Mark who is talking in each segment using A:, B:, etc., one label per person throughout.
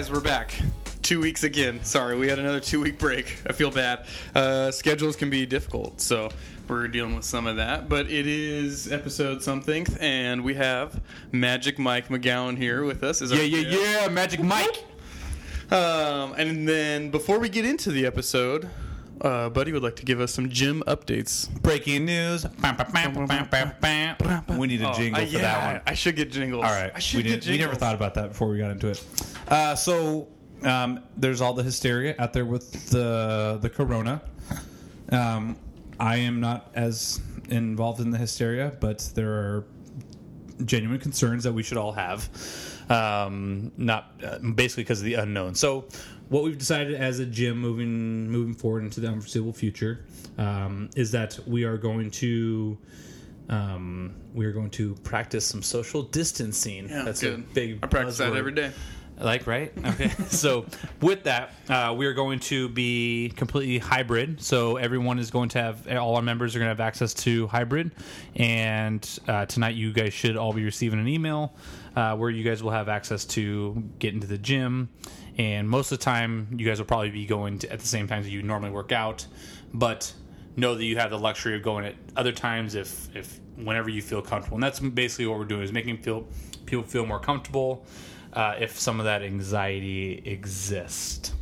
A: guys, we're back. Two weeks again. Sorry, we had another two week break. I feel bad. Uh, schedules can be difficult, so we're dealing with some of that. But it is episode something, and we have Magic Mike McGowan here with us. Is
B: Yeah, yeah, yeah, Magic Mike.
A: Um, and then before we get into the episode, uh, Buddy would like to give us some gym updates.
B: Breaking news. We need a
A: Oh,
B: jingle
A: uh,
B: for that one.
A: I should get jingles.
B: All right,
A: I should
B: we,
A: get
B: didn't, we never thought about that before we got into it. Uh, so um, there's all the hysteria out there with the the corona. Um, I am not as involved in the hysteria, but there are genuine concerns that we should all have. Um, not uh, basically because of the unknown. So, what we've decided as a gym moving moving forward into the unforeseeable future um, is that we are going to um, we are going to practice some social distancing.
A: Yeah,
B: That's
A: good.
B: a big.
A: I practice that every day.
B: Like right? Okay. so with that, uh, we are going to be completely hybrid. So everyone is going to have all our members are going to have access to hybrid. And uh, tonight, you guys should all be receiving an email uh, where you guys will have access to get into the gym. And most of the time, you guys will probably be going to, at the same times that you normally work out, but know that you have the luxury of going at other times if if whenever you feel comfortable. And that's basically what we're doing is making feel people feel more comfortable uh, if some of that anxiety exists.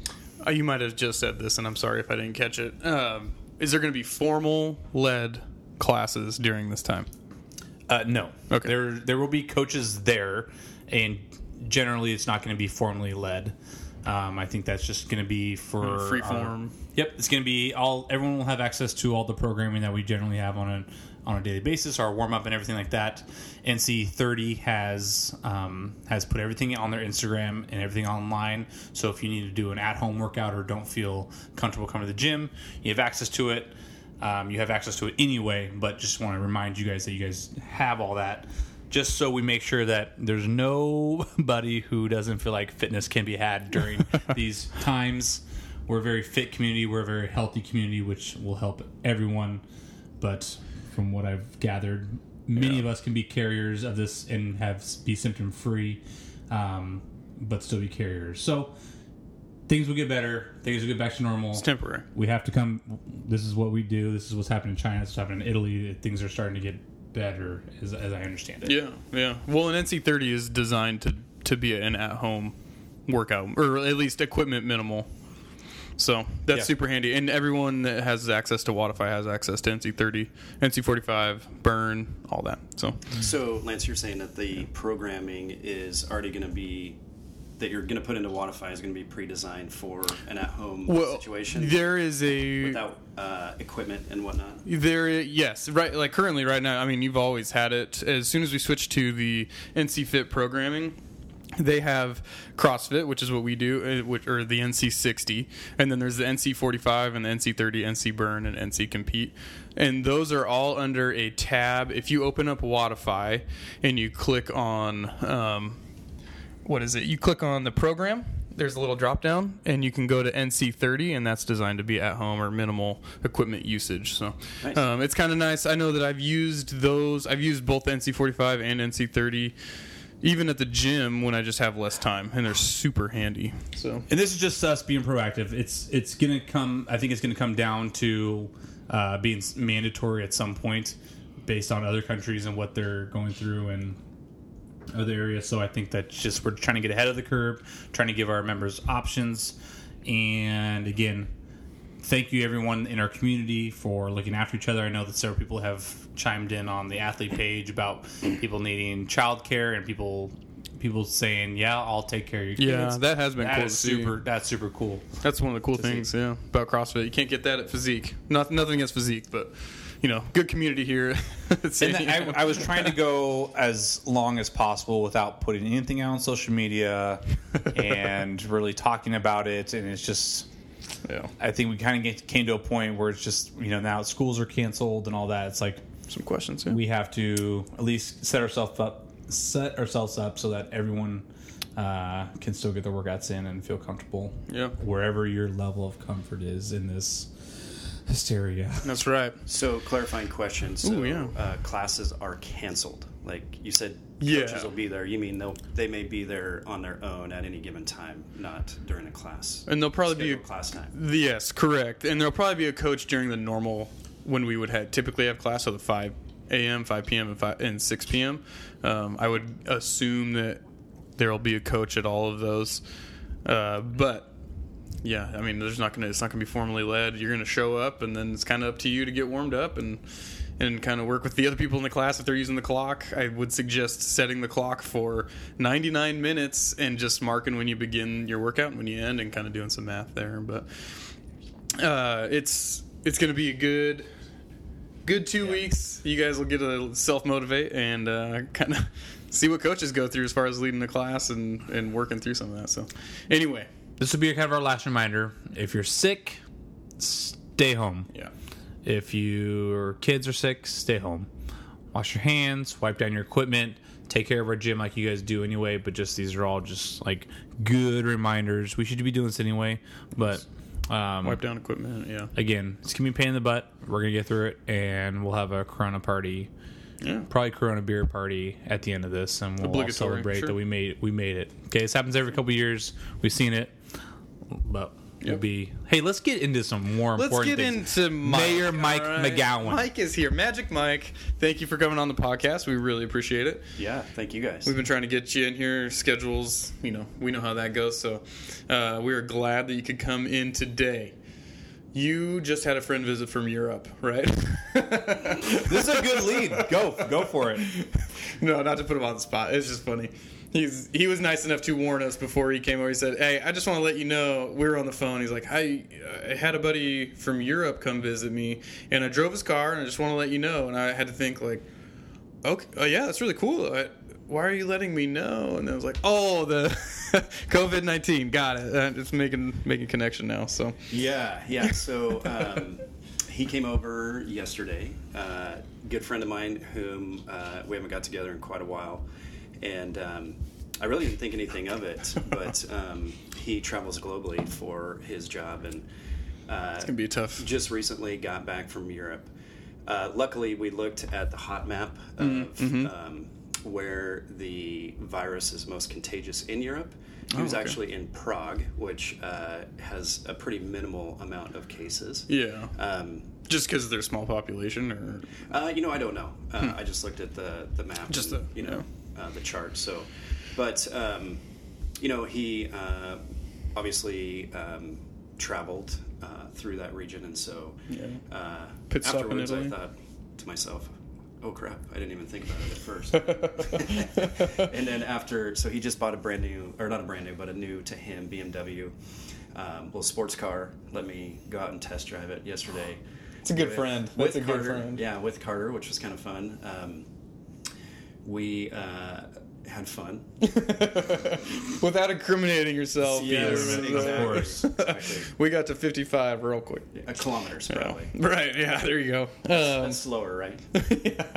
A: Uh, you might have just said this, and I'm sorry if I didn't catch it. Um, is there going to be formal led classes during this time?
B: Uh, no,
A: Okay.
B: There there will be coaches there, and generally it's not going to be formally led. Um, I think that's just going to be for
A: Free form.
B: Yep, it's going to be all. Everyone will have access to all the programming that we generally have on a on a daily basis, our warm up and everything like that. NC thirty has um, has put everything on their Instagram and everything online. So if you need to do an at home workout or don't feel comfortable coming to the gym, you have access to it. Um, you have access to it anyway, but just want to remind you guys that you guys have all that. Just so we make sure that there's nobody who doesn't feel like fitness can be had during these times. We're a very fit community. We're a very healthy community, which will help everyone. But from what I've gathered, many of us can be carriers of this and have be symptom free, um, but still be carriers. So things will get better. Things will get back to normal.
A: It's temporary.
B: we have to come. This is what we do. This is what's happening in China. This is happening in Italy. Things are starting to get better, as, as I understand it.
A: Yeah, yeah. Well, an NC30 is designed to to be an at home workout, or at least equipment minimal. So that's
B: Yeah.
A: super handy, and everyone that has access to Wi-Fi has access to NC30, NC45, Burn, all that. So
C: So, Lance, you're saying that the programming is already going to be that you're going to put into Wi-Fi is going to be pre-designed for an at-home
A: well,
C: situation
A: there is a
C: without uh, equipment and whatnot.
A: There, yes, right. Like currently, right now, I mean, you've always had it. As soon as we switched to the NC Fit programming, they have CrossFit, which is what we do, uh, which or the NC sixty, and then there's the NC forty five and the NC thirty, NC Burn, and NC Compete, and those are all under a tab. If you open up Wodify and you click on, um, what is it? You click on the program. There's a little drop down, and you can go to NC30, and that's designed to be at home or minimal equipment usage. So
C: Nice.
A: um, it's kind of nice. I know that I've used those. I've used both NC45 and NC30, even at the gym when I just have less time, and they're super handy. So
B: And this is just us being proactive. It's it's gonna come. I think it's gonna come down to uh, being mandatory at some point, based on other countries and what they're going through and other areas. So I think that's just we're trying to get ahead of the curve, trying to give our members options. And again, thank you everyone in our community for looking after each other. I know that several people have chimed in on the athlete page about people needing childcare and people people saying, "Yeah, I'll take care of your kids."
A: Yeah, that has been
B: That
A: cool to see.
B: super. That's super cool.
A: that's one of the cool
B: see.
A: things, yeah, about CrossFit. You can't get that at Physique. Not, nothing against Physique, but you know, good community here.
B: that- I, I was trying to go as long as possible without putting anything out on social media and really talking about it. And it's just,
A: yeah,
B: I think we kind of came to a point where it's just, you know, now schools are canceled and all that. It's like
A: some questions. Yeah.
B: we have to at least set ourselves up, set ourselves up so that everyone uh, can still get their workouts in and feel comfortable.
A: Yeah.
B: Wherever your level of comfort is in this hysteria.
A: That's right.
C: So clarifying question. So
A: Ooh, yeah.
C: uh, classes are canceled. Like you said,
A: Yeah.
C: coaches will be there. You mean they'll they may be there on their own at any given time, not during a class.
A: And they'll probably be
C: Scheduled class time.
A: Yes, correct. And there'll probably be a coach during the normal when we would have typically have class, so the five a.m., five p.m., and, 5, and six p.m. Um, I would assume that there will be a coach at all of those, uh, but yeah, I mean, there's not gonna it's not gonna be formally led. You're gonna show up, and then it's kind of up to you to get warmed up and and kind of work with the other people in the class if they're using the clock. I would suggest setting the clock for 99 minutes and just marking when you begin your workout and when you end, and kind of doing some math there. But uh, it's it's gonna be a good good two weeks. You guys will get to self motivate and uh, kind of see what coaches go through as far as leading the class and and working through some of that. So anyway,
B: This will be kind of our last reminder. If you're sick, stay home.
A: yeah.
B: If your kids are sick, stay home. Wash your hands, wipe down your equipment, take care of our gym like you guys do anyway. But just these are all just like good reminders. We should be doing this anyway, but um,
A: Wipe down equipment, yeah.
B: again, it's gonna be a pain in the butt. We're gonna get through it, and we'll have a Corona party,
A: Yeah.
B: probably Corona beer party at the end of this, and we'll all celebrate
A: sure.
B: that we made we made it. Okay, this happens every couple years. We've seen it, but we'll be. Hey, let's get into some more
A: Let's
B: important
A: get
B: things.
A: into Mike,
B: Mayor Mike
A: all right?
B: McGowan.
A: Mike is here. Magic Mike, thank you for coming on the podcast. We really appreciate it.
C: Yeah, thank you guys.
A: We've been trying to get you in here. Schedules, you know, we know how that goes. So uh, we are glad that you could come in today. You just had a friend visit from Europe, right?
B: This is a good lead. Go, go for it.
A: no, not to put him on the spot. It's just funny. He's he was nice enough to warn us before he came over. He said, "Hey, I just want to let you know we were on the phone." He's like, "I, I had a buddy from Europe come visit me, and I drove his car, and I just want to let you know." And I had to think like, "Okay, oh yeah, that's really cool. I, why are you letting me know?" And I was like, "Oh, the COVID nineteen, got it. Uh, it's making making connection now." So
C: Yeah, yeah. So um, he came over yesterday. Uh, good friend of mine, whom uh, we haven't got together in quite a while, and um, I really didn't think anything of it. But um, he travels globally for his job, and uh,
A: it's gonna be tough.
C: just recently got back from Europe. Uh, luckily, we looked at the hot map of
A: Mm-hmm.
C: um, where the virus is most contagious in Europe. He
A: Oh,
C: was
A: okay.
C: actually in Prague, which uh, has a pretty minimal amount of cases.
A: Yeah,
C: Um,
A: just because they're a small population, or
C: uh, you know, I don't know. Uh, I just looked at the the map,
A: Hmm. Just
C: and,
A: the-
C: you know uh, the chart. So, but um, you know, he uh, obviously um, traveled uh, through that region, and so
A: Yeah.
C: uh,
A: Pit
C: afterwards, I thought to myself, "Oh crap! I didn't even think about it at first." and then after, so he just bought a brand new, or not a brand new, but a new to him BMW. Um, little sports car. Let me go out and test drive it yesterday.
A: It's a good
C: With-
A: friend.
C: with
A: That's a good friend.
C: Yeah, with Carter, which was kind of fun. Um, we uh, had fun.
A: without incriminating yourself.
C: Yes, exactly.
B: Of course.
C: exactly.
A: We got to 55 real quick.
C: Uh, kilometers,
A: Yeah.
C: probably.
A: Right, yeah, there you go. Um,
C: That's slower, right?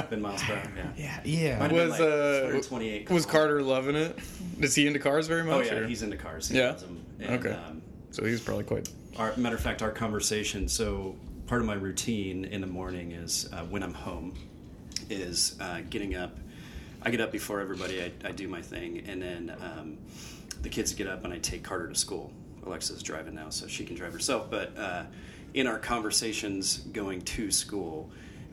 C: Than miles per hour. Yeah.
B: Yeah, yeah.
C: Might have been
A: was
C: like
A: uh,
C: 128
A: was. Carter loving it? Is he into cars very much?
C: Oh yeah,
A: or-
C: he's into cars. He
A: Yeah?
C: And,
A: Okay.
C: Um,
A: so he's probably quite.
C: our matter of fact, our conversation. So part of my routine in the morning is uh, when I'm home, is uh, getting up. I get up before everybody. I, I do my thing, and then um, the kids get up, and I take Carter to school. Alexa's driving now, so she can drive herself. But uh, in our conversations going to school.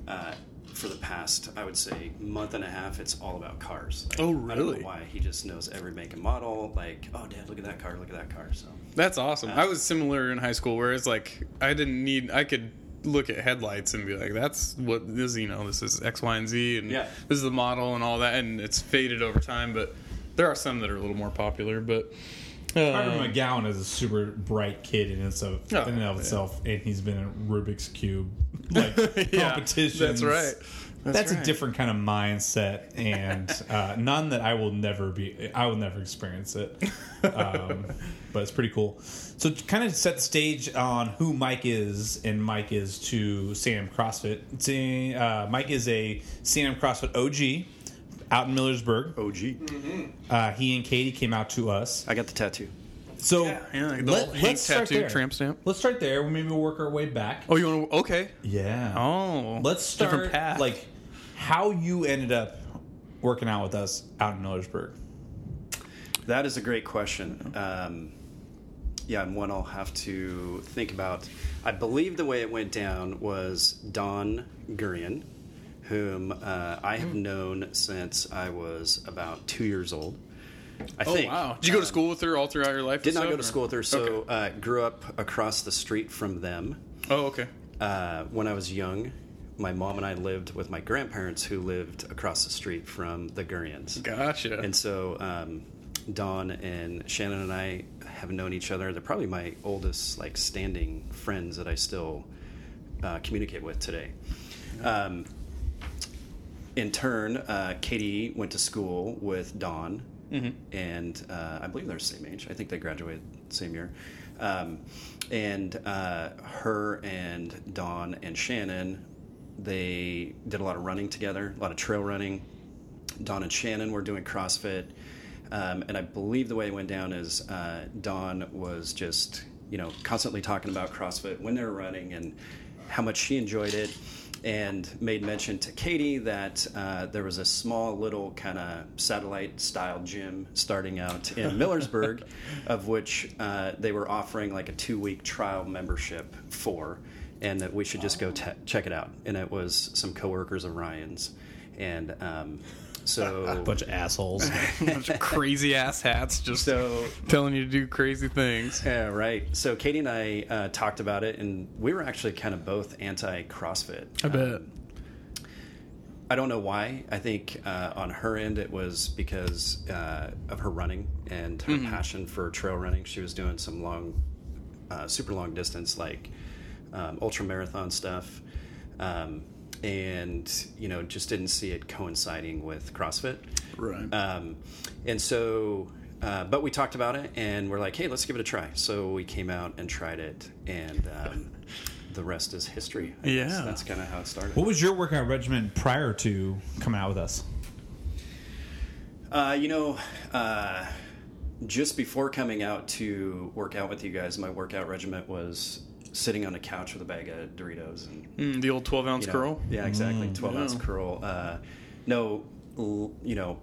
C: Uh, for the past, I would say, month and a half, it's all about cars. Like,
A: Oh,
C: I don't
A: really?
C: know why he just knows every make and model. Like, oh, Dad, look at that car! Look at that car! So
A: That's awesome.
C: Uh,
A: I was similar in high school, where it's like I didn't need. I could look at headlights and be like, "That's what this. You know, this is X, Y, and Z, and
C: Yeah.
A: this is the model and all that." And it's faded over time, but there are some that are a little more popular. But
B: Carter
A: um,
B: McGowan is a super bright kid in, its
A: Oh,
B: in and of
A: yeah.
B: itself, and he's been in Rubik's Cube like
A: Yeah,
B: competitions.
A: That's right.
B: That's,
A: right.
B: a different kind of mindset, and uh, none that I will never be. I will never experience it, um, but it's pretty cool. So, to kind of set the stage on who Mike is, and Mike is to Santiam CrossFit. Uh, Mike is a Santiam CrossFit OG out in Millersburg.
C: OG.
B: Uh, he and Katie came out to us.
C: I got the tattoo.
B: So
A: Yeah, yeah, the old Hank
B: start
A: tattoo
B: there.
A: tramp stamp.
B: Let's start there. Maybe we'll work our way back.
A: Oh, you want to? Okay.
B: Yeah.
A: Oh,
B: Let's
A: different
B: start
A: path.
B: like how you ended up working out with us out in Millersburg.
C: That is a great question. Um, yeah, and one I'll have to think about. I believe the way it went down was Dawn Gurian, whom uh, I have known since I was about two years old. I
A: oh
C: think.
A: wow! Did you go to school with her all throughout your life?
C: Did
A: and
C: not go to
A: or-
C: school with her, so
A: Okay.
C: uh, grew up across the street from them.
A: Oh, okay.
C: Uh, when I was young, my mom and I lived with my grandparents, who lived across the street from the Gurians.
A: Gotcha.
C: And so um, Dawn and Shannon and I have known each other. They're probably my oldest, like, standing friends that I still uh, communicate with today. Um, in turn, uh, Katie went to school with Dawn, and uh, I believe they're the same age. I think they graduated the same year. Um, and uh, her and Dawn and Shannon, they did a lot of running together, a lot of trail running. Dawn and Shannon were doing CrossFit. Um, and I believe the way it went down is uh, Dawn was just, you know, constantly talking about CrossFit when they were running and how much she enjoyed it, and made mention to Katie that uh, there was a small little kind of satellite style gym starting out in Millersburg, of which uh, they were offering like a two week trial membership for, and that we should just go te- check it out. And it was some coworkers of Ryan's, and um, so a
B: Bunch of assholes.
A: A bunch of crazy ass hats just
C: so
A: telling you to do crazy things.
C: Yeah, right. So Katie and I uh, talked about it, and we were actually kind of both anti CrossFit.
A: I bet.
C: I don't know why. I think uh, on her end it was because uh, of her running and her passion for trail running. She was doing some long, uh, super long distance, like um, ultra marathon stuff, um, and you know just didn't see it coinciding with CrossFit.
A: Right.
C: Um, and so, uh, but we talked about it, and we're like, hey, let's give it a try. So we came out and tried it, and um, the rest is history. I guess.
A: Yeah.
C: that's kind of how it started.
B: what was your workout regimen prior to coming out with us?
C: Uh, you know, uh, just before coming out to work out with you guys, my workout regimen was sitting on a couch with a bag of Doritos and
A: Mm, the old twelve ounce
C: you know,
A: curl.
C: Yeah, exactly, twelve ounce curl. Uh, no, l- you know,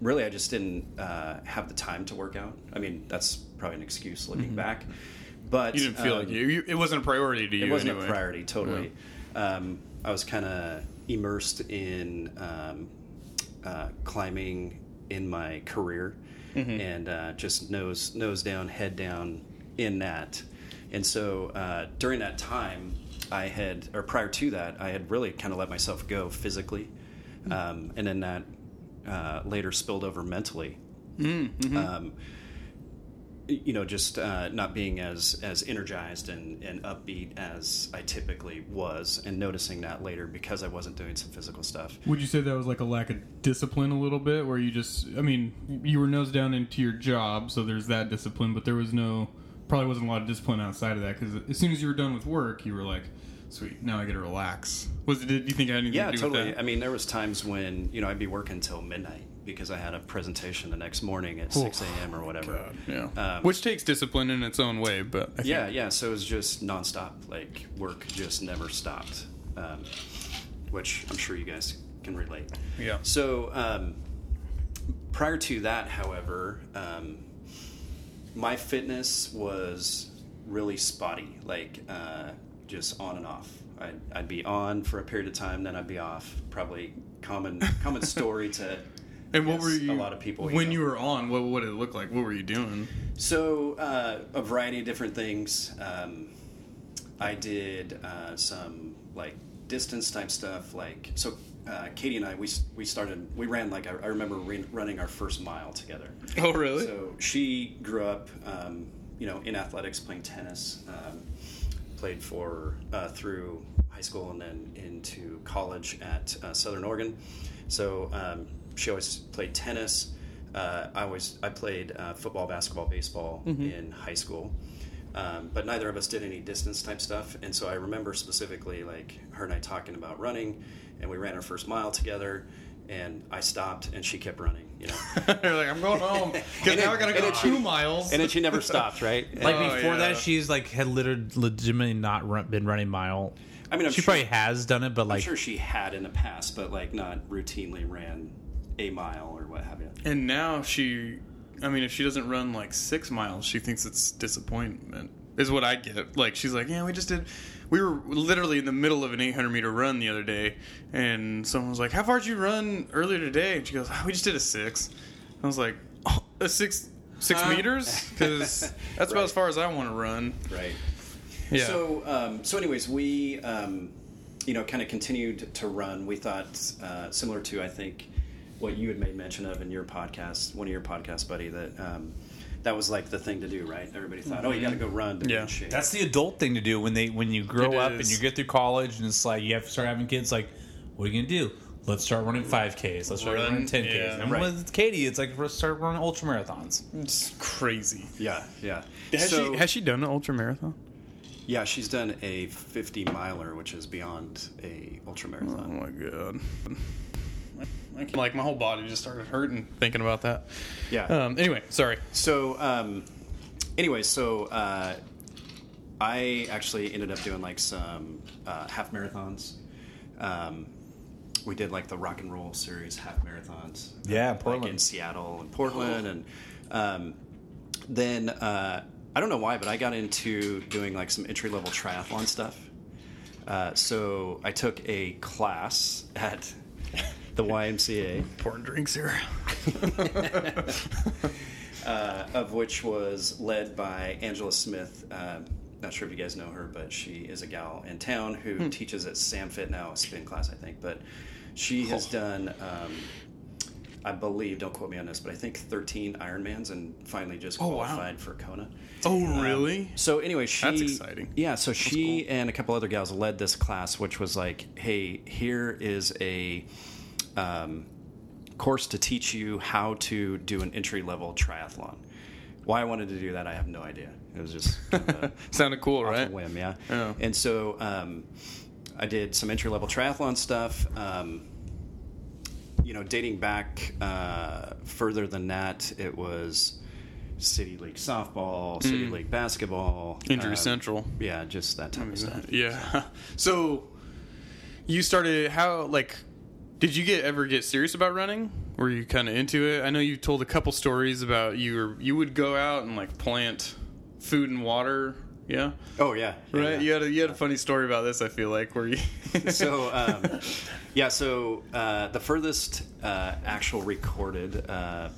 C: really, I just didn't uh, have the time to work out. I mean, that's probably an excuse looking back, but
A: You didn't feel
C: um,
A: like you, you. It wasn't a priority to you.
C: it wasn't
A: anyway.
C: a priority totally um, i was kind of immersed in um, uh, climbing in my career and uh, just nose nose down head down in that and so uh, during that time i had or prior to that i had really kind of let myself go physically um, and then that uh, later spilled over mentally. Um, you know, just uh, not being as as energized and, and upbeat as I typically was, and noticing that later because I wasn't doing some physical stuff.
A: Would you say that was like a lack of discipline a little bit, where you just, I mean, you were nose down into your job, so there's that discipline, but there was no, probably wasn't a lot of discipline outside of that because as soon as you were done with work, you were like, sweet, now I get to relax. Was it? Did you think it had anything
C: Yeah,
A: to do
C: totally.
A: with
C: I mean, there was times when you know I'd be working till midnight because I had a presentation the next morning at six a.m. or whatever.
A: God, yeah.
C: Um,
A: Which takes discipline in its own way, but I think,
C: Yeah, yeah. So it was just nonstop. Like work just never stopped, um, which I'm sure you guys can relate.
A: Yeah.
C: So um, prior to that, however, um, my fitness was really spotty, like uh, just on and off. I'd, I'd be on for a period of time, then I'd be off. Probably common common story to
A: And what were you?
C: a lot of people
A: when
C: know.
A: you were on? What what did it look like? What were you doing?
C: So, uh, a variety of different things. Um, I did uh, some like distance type stuff. Like, so uh, Katie and I, we we started. We ran like I, I remember re- running our first mile together.
A: Oh, really?
C: So she grew up, um, you know, in athletics, playing tennis. Um, played for uh, through high school and then into college at uh, Southern Oregon. So um, she always played tennis. Uh, I always I played uh, football, basketball, baseball in high school. Um, but neither of us did any distance type stuff, and so I remember specifically like her and I talking about running, and we ran our first mile together, and I stopped, and she kept running. You know,
A: You're like, I'm going home because
C: And
A: now
C: it-
A: I gotta go
C: it-
A: two miles.
C: and then she never stopped. Right?
B: Like
A: Oh,
B: before
A: yeah.
B: that, she's like had literally legitimately not run, been running mile.
C: I mean, I'm
B: she
C: sure-
B: probably has done it, but like,
C: I'm
B: like
C: sure she had in the past, but like not routinely ran a mile or what have you.
A: And now she, I mean, if she doesn't run like six miles, she thinks it's disappointment. Is what I get. Like she's like, yeah, we just did. We were literally in the middle of an 800 meter run the other day, and someone was like, "How far did you run earlier today?" And she goes, oh, "We just did a six. I was like, oh, "A six, six
B: Huh?
A: meters? Because that's about as far as I want to run."
C: Right.
A: Yeah.
C: So, um, so anyways, we, um, you know, kind of continued to run. We thought, uh, similar to, I think, what you had made mention of in your podcast, one of your podcasts, buddy, that um, that was like the thing to do, right? Everybody thought, oh, you got to mm-hmm. go run to be
A: Yeah.
C: shape.
B: that's the adult thing to do when they when you grow
A: It
B: up
A: is.
B: and you get through college and it's like you have to start having kids. Like, what are you gonna do? Let's start running five Ks. Let's start
A: Run,
B: running ten Ks.
A: yeah.
B: And
C: Right.
B: with Katie, it's like let's start running ultra marathons.
A: it's crazy.
C: yeah, yeah.
A: Has
C: so,
A: she has she done an ultra marathon?
C: yeah, she's done a 50 miler, which is beyond a ultra marathon.
A: Oh
C: marathon.
A: my god. I can't- Like my whole body just started hurting thinking about that.
C: Yeah.
A: Um, anyway, sorry.
C: So, um, anyway, so uh, I actually ended up doing like some uh, half marathons. Um, we did like the rock and roll series half marathons.
B: Yeah,
C: like
B: Portland.
C: in Seattle and Portland, and um, then uh, I don't know why, but I got into doing like some entry level triathlon stuff. Uh, so I took a class at the YMCA.
A: Pouring drinks here.
C: uh, of which was led by Angela Smith. Uh, not sure if you guys know her, but she is a gal in town who teaches at SamFit now, a spin class, I think. But she has done, um, I believe, don't quote me on this, but I think 13 Ironmans and finally just
A: Oh, wow.
C: qualified for Kona.
A: Oh, really?
C: So anyway, she
A: That's exciting.
C: Yeah, so she and a couple other gals led this class, which was like, hey, here is a um, course to teach you how to do an entry level triathlon. Why I wanted to do that, I have no idea. It was just
A: Sounded cool, right?
C: whim, yeah.
A: Yeah.
C: And so um, I did some entry level triathlon stuff. Um, you know, dating back uh, further than that, it was City League softball, City League basketball,
A: Mm. Injury
C: um,
A: Central.
C: Yeah, just that type of stuff.
A: Yeah. So you started how like did you get ever get serious about running? Were you kind of into it? I know you told a couple stories about you were you would go out and like plant food and water. Yeah.
C: Oh yeah, yeah,
A: Right.
C: yeah.
A: You had a you had a funny story about this. I feel like where you.
C: so um, yeah so uh, the furthest uh, actual recorded uh,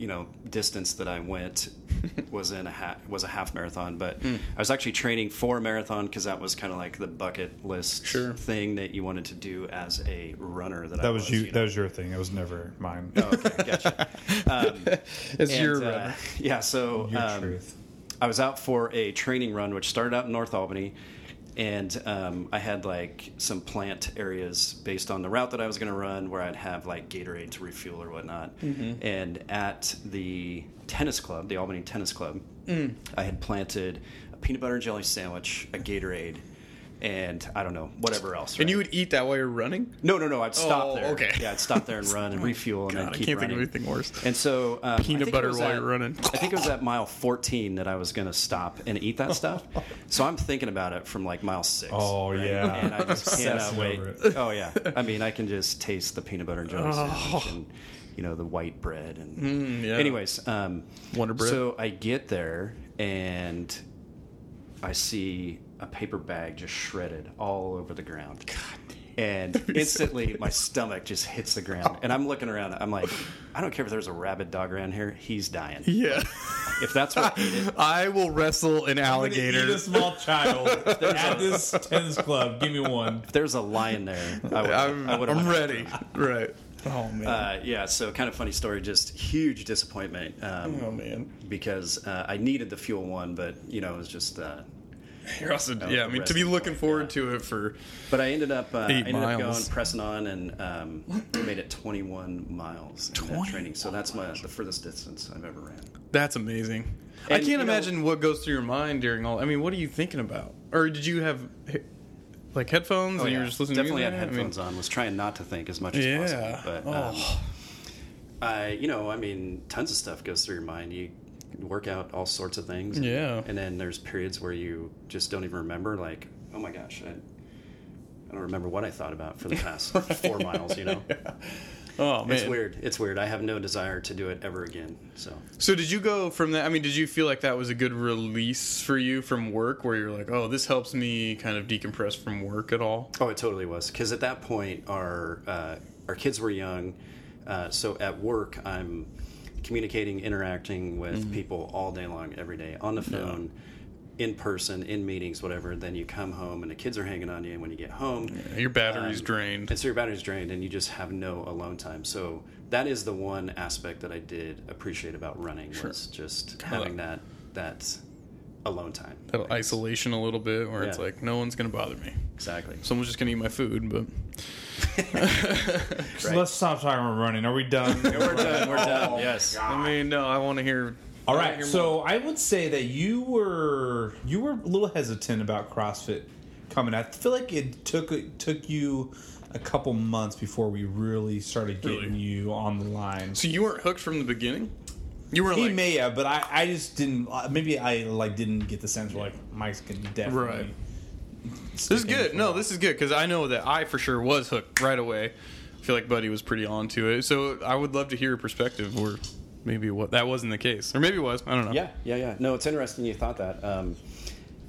C: you know distance that I went was in a ha- was a half marathon but
A: Hmm.
C: I was actually training for a marathon because that was kind of like the bucket list
A: Sure.
C: thing that you wanted to do as a runner that, I
B: That was you.
C: know.
B: That was your thing. It was never mine.
C: Oh, okay, gotcha. Um,
A: it's
C: and,
A: your
C: uh, yeah so
B: Your
C: um,
B: truth.
C: I was out for a training run, which started out in North Albany, and um, I had like some plant areas based on the route that I was going to run, where I'd have like Gatorade to refuel or whatnot. And at the tennis club, the Albany Tennis Club, I had planted a peanut butter and jelly sandwich, a Gatorade, and I don't know whatever else.
A: And you would eat that while you're running?
C: no, no, no. I'd stop there.
A: Oh,
C: there.
A: okay.
C: Yeah, I'd stop there and run and refuel, and
A: God,
C: then
A: I can't
C: running.
A: think of anything worse.
C: And so um,
A: Peanut butter while
C: at-
A: you're running.
C: I think it was at mile 14 that I was going to stop and eat that stuff. So I'm thinking about it from like mile six.
B: Oh, yeah.
C: and I just cannot wait. Oh yeah, I mean I can just taste the peanut butter and jelly sandwich and you know the white bread and.
A: Oh. Mm, yeah.
C: Anyways, um,
A: Wonder Bread.
C: So I get there and I see a paper bag just shredded all over the ground. God damn. and instantly, my stomach just hits the ground, and I'm looking around. I'm like, I don't care if there's a rabid dog around here; he's dying.
A: Yeah.
C: If that's what ate
A: I will wrestle an
B: Eat
A: alligator.
B: a small child at this tennis club. Give me one.
C: if there's a lion there, I would.
A: I'm,
C: I would
A: I'm ready. Right. Oh man.
C: Uh, yeah, so kind of funny story. Just huge disappointment um,
A: oh man.
C: because uh, I needed the fuel one, but you know it was just. Uh,
A: You're also yeah. I mean, to be looking forward
C: yeah.
A: to it for
C: but I ended up. Uh, I ended up going pressing on and um, made it 21 miles in that training. So that's my the furthest distance I've ever ran.
A: that's amazing. I can't
C: you know-
A: imagine what goes through your mind during all. I mean, what are you thinking about? Or did you have? like headphones
C: Oh,
A: and you
C: yeah.
A: were just listening
C: Definitely
A: to
C: had
A: music? I mean,
C: headphones on. Was trying not to think as much as
A: Yeah.
C: possible. But um,
A: Oh.
C: I, you know, I mean, tons of stuff goes through your mind. You work out all sorts of things.
A: Yeah.
C: And then there's periods where you just don't even remember. Like, oh my gosh, I, I don't remember what I thought about for the past four miles. You know,
A: Oh man,
C: it's weird. It's weird. I have no desire to do it ever again. So
A: So did you go from that? I mean, did you feel like that was a good release for you from work, where you're like, oh, this helps me kind of decompress from work at all?
C: Oh, it totally was. Because at that point, our uh, our kids were young. Uh, so at work, I'm communicating, interacting with people all day long, every day, on the phone, in person, in meetings, whatever. Then you come home, and the kids are hanging on you. And when you get home,
A: Your battery's
C: Um,
A: drained.
C: and so your battery's drained, and you just have no alone time. So that is the one aspect that I did appreciate about running was just having that that alone time.
A: That isolation a little bit, where it's like no one's gonna bother me.
C: Exactly.
A: Someone's just gonna eat my food, but
B: So let's stop talking about running. Are we done?
C: We're done. We're done. Oh, yes.
A: I mean, no, I want to hear.
B: All right.
A: I hear
B: so
A: more.
B: I would say that you were you were a little hesitant about CrossFit coming. I feel like it took it took you a couple months before we really started getting
A: Really?
B: you on the line.
A: so you weren't hooked from the beginning. You were
B: He
A: like,
B: may have, but I, I just didn't. uh, Maybe I like didn't get the sense where like Mike's can definitely.
A: Right. This is good. No, this is good because I know that I for sure was hooked right away. I feel like Buddy was pretty on to it. So I would love to hear a perspective or maybe what that wasn't the case. Or maybe it was. I don't know.
C: Yeah, yeah, yeah. No, it's interesting you thought that. Um,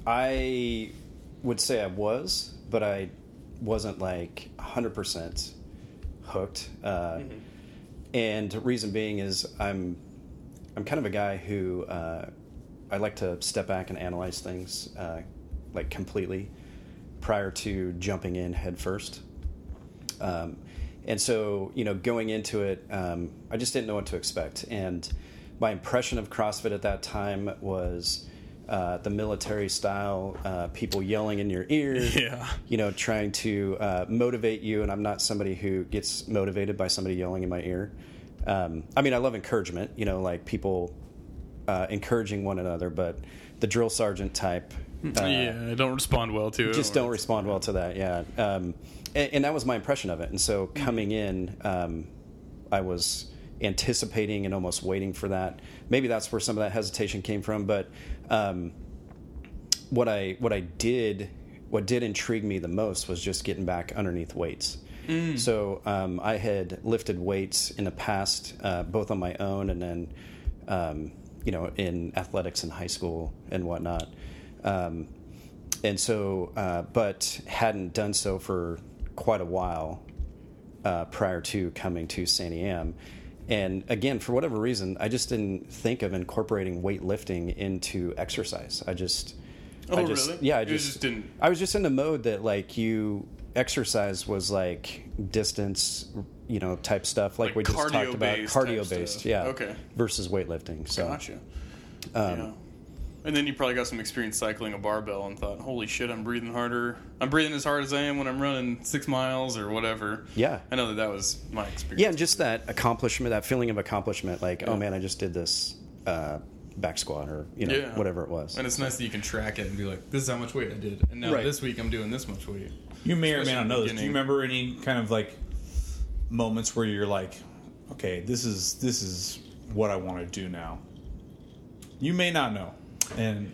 C: I would say I was, but I wasn't like 100% hooked. Uh, And reason being is I'm I'm kind of a guy who uh, I like to step back and analyze things uh, like completely prior to jumping in head first. Um, and so, you know, going into it, um, I just didn't know what to expect. And my impression of CrossFit at that time was uh, the military style, uh, people yelling in your ear,
A: Yeah.
C: you know, trying to uh, motivate you. And I'm not somebody who gets motivated by somebody yelling in my ear. Um, I mean, I love encouragement, you know, like people uh, encouraging one another, but the drill sergeant type. Uh,
A: yeah, I don't respond well to it.
C: just don't respond well to that. Yeah, um, and, and that was my impression of it. And so coming in, um, I was anticipating and almost waiting for that. Maybe that's where some of that hesitation came from. But um, what I what I did, what did intrigue me the most was just getting back underneath weights. So um, I had lifted weights in the past, uh, both on my own and then, um, you know, in athletics in high school and whatnot. Um, and so, uh, but hadn't done so for quite a while uh, prior to coming to Santiam. And again, for whatever reason, I just didn't think of incorporating weightlifting into exercise. I just,
A: Oh,
C: I just,
A: really?
C: yeah, I just,
A: just didn't-
C: I was just in the mode that like you exercise was like distance, you know, type stuff, like,
A: Like
C: we just talked about, cardio based,
A: stuff.
C: yeah,
A: Okay.
C: versus weightlifting. So,
A: Gotcha.
C: Um,
A: yeah. And then you probably got some experience cycling a barbell and thought, "Holy shit, I'm breathing harder. I'm breathing as hard as I am when I'm running six miles or whatever."
C: Yeah.
A: I know that that was my experience.
C: Yeah, and just that accomplishment, that feeling of accomplishment, like, oh man, I just did this uh, back squat or you know
A: Yeah.
C: whatever it was.
A: And it's nice that you can track it and be like, "This is how much weight I did," and now
C: Right.
A: this week I'm doing this much weight.
B: You may or may not know this. Do you remember any kind of like moments where you're like, okay, this is this is what I want to do now? You may not know, and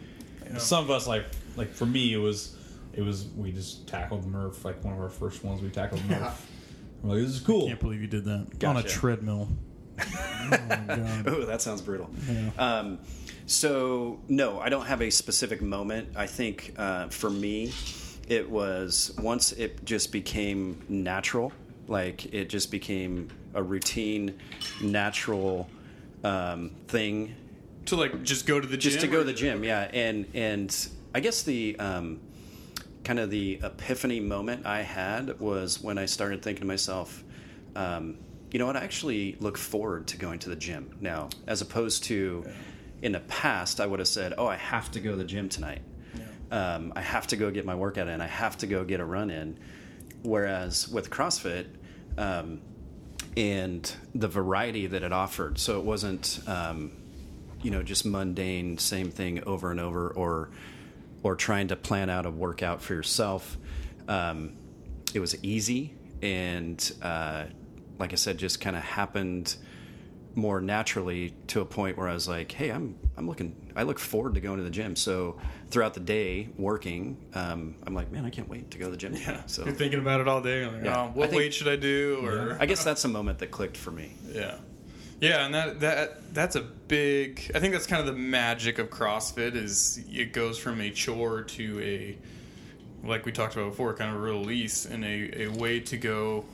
B: some of us like like for me it was it was we just tackled Murph like one of our first ones we tackled Murph. We're like, this is cool.
A: I Can't believe you did that on a treadmill. Oh my.
C: Oh, that sounds brutal. Um, so no, I don't have a specific moment. I think uh, for me, it was once it just became natural. Like it just became a routine, natural um, thing
A: To like just go to the gym.
C: just to go to the gym yeah and and i guess the um, kind of the epiphany moment i had was when i started thinking to myself um, you know what? I actually look forward to going to the gym now as opposed to in the past i would have said oh i have to go to the gym tonight. Um, i have to go get my workout in. I have to go get a run in. Whereas with crossfit um, and the variety that it offered so it wasn't um, you know just mundane same thing over and over or or trying to plan out a workout for yourself. Um, it was easy and uh, like I said, just kind of happened more naturally to a point where I was like, "Hey, I'm I'm looking. I look forward to going to the gym." So throughout the day working, um, I'm like, "Man, I can't wait to go to the gym."
A: Yeah.
C: So
A: You're thinking about it all day. Like,
C: Yeah.
A: oh, what
C: think-
A: weight should I do? Or
C: I guess that's a moment that clicked for me.
A: Yeah. Yeah, and that that that's a big I think that's kind of the magic of CrossFit is it goes from a chore to a like we talked about before, kind of a release and a, a way to go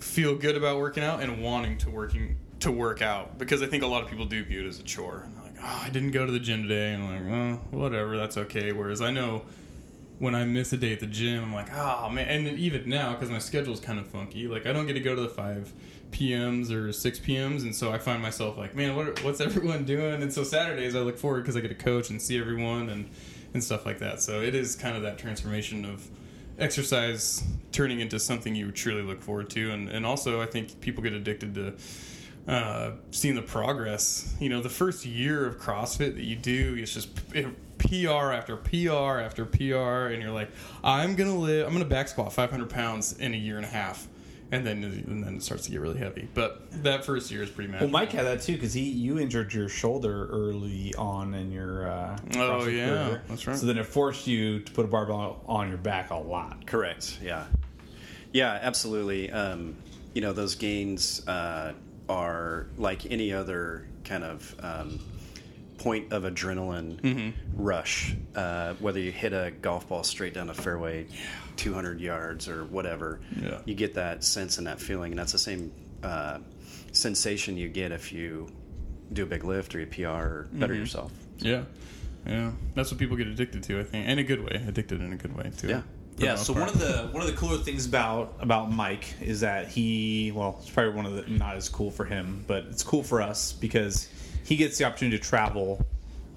A: feel good about working out and wanting to working to work out because I think a lot of people do view it as a chore. And like, oh, I didn't go to the gym today, and I'm like, whatever, that's okay. Whereas I know when I miss a day at the gym, I'm like, oh man. And even now, because my schedule's kind of funky, like I don't get to go to the five PMs or six PMs, and so I find myself like, man, what, what's everyone doing? And so Saturdays I look forward because I get to coach and see everyone and and stuff like that. So it is kind of that transformation of exercise turning into something you truly look forward to, and and also I think people get addicted to. Uh, seeing the progress, you know, the first year of CrossFit that you do, it's just PR after PR after PR, and you're like, I'm gonna live, I'm gonna back squat 500 pounds in a year and a half, and then and then it starts to get really heavy. But that first year is pretty
B: Well. Mike had that too because he you injured your shoulder early on in your. Uh,
A: Oh, yeah,
B: career.
A: that's right.
B: So then it forced you to put a barbell on your back a lot.
C: Correct. Yeah. Yeah, absolutely. Um, you know, those gains uh, are like any other kind of um, point of adrenaline rush. Uh, whether you hit a golf ball straight down the fairway, 200 yards or whatever,
A: Yeah.
C: you get that sense and that feeling. And that's the same uh, sensation you get if you do a big lift or you PR or better yourself.
A: yeah, yeah, that's what people get addicted to. I think, in a good way, addicted in a good way too.
C: Yeah.
B: Yeah. So
A: part.
B: one of the one of the cooler things about about Mike is that he well, it's probably one of the not as cool for him, but it's cool for us because he gets the opportunity to travel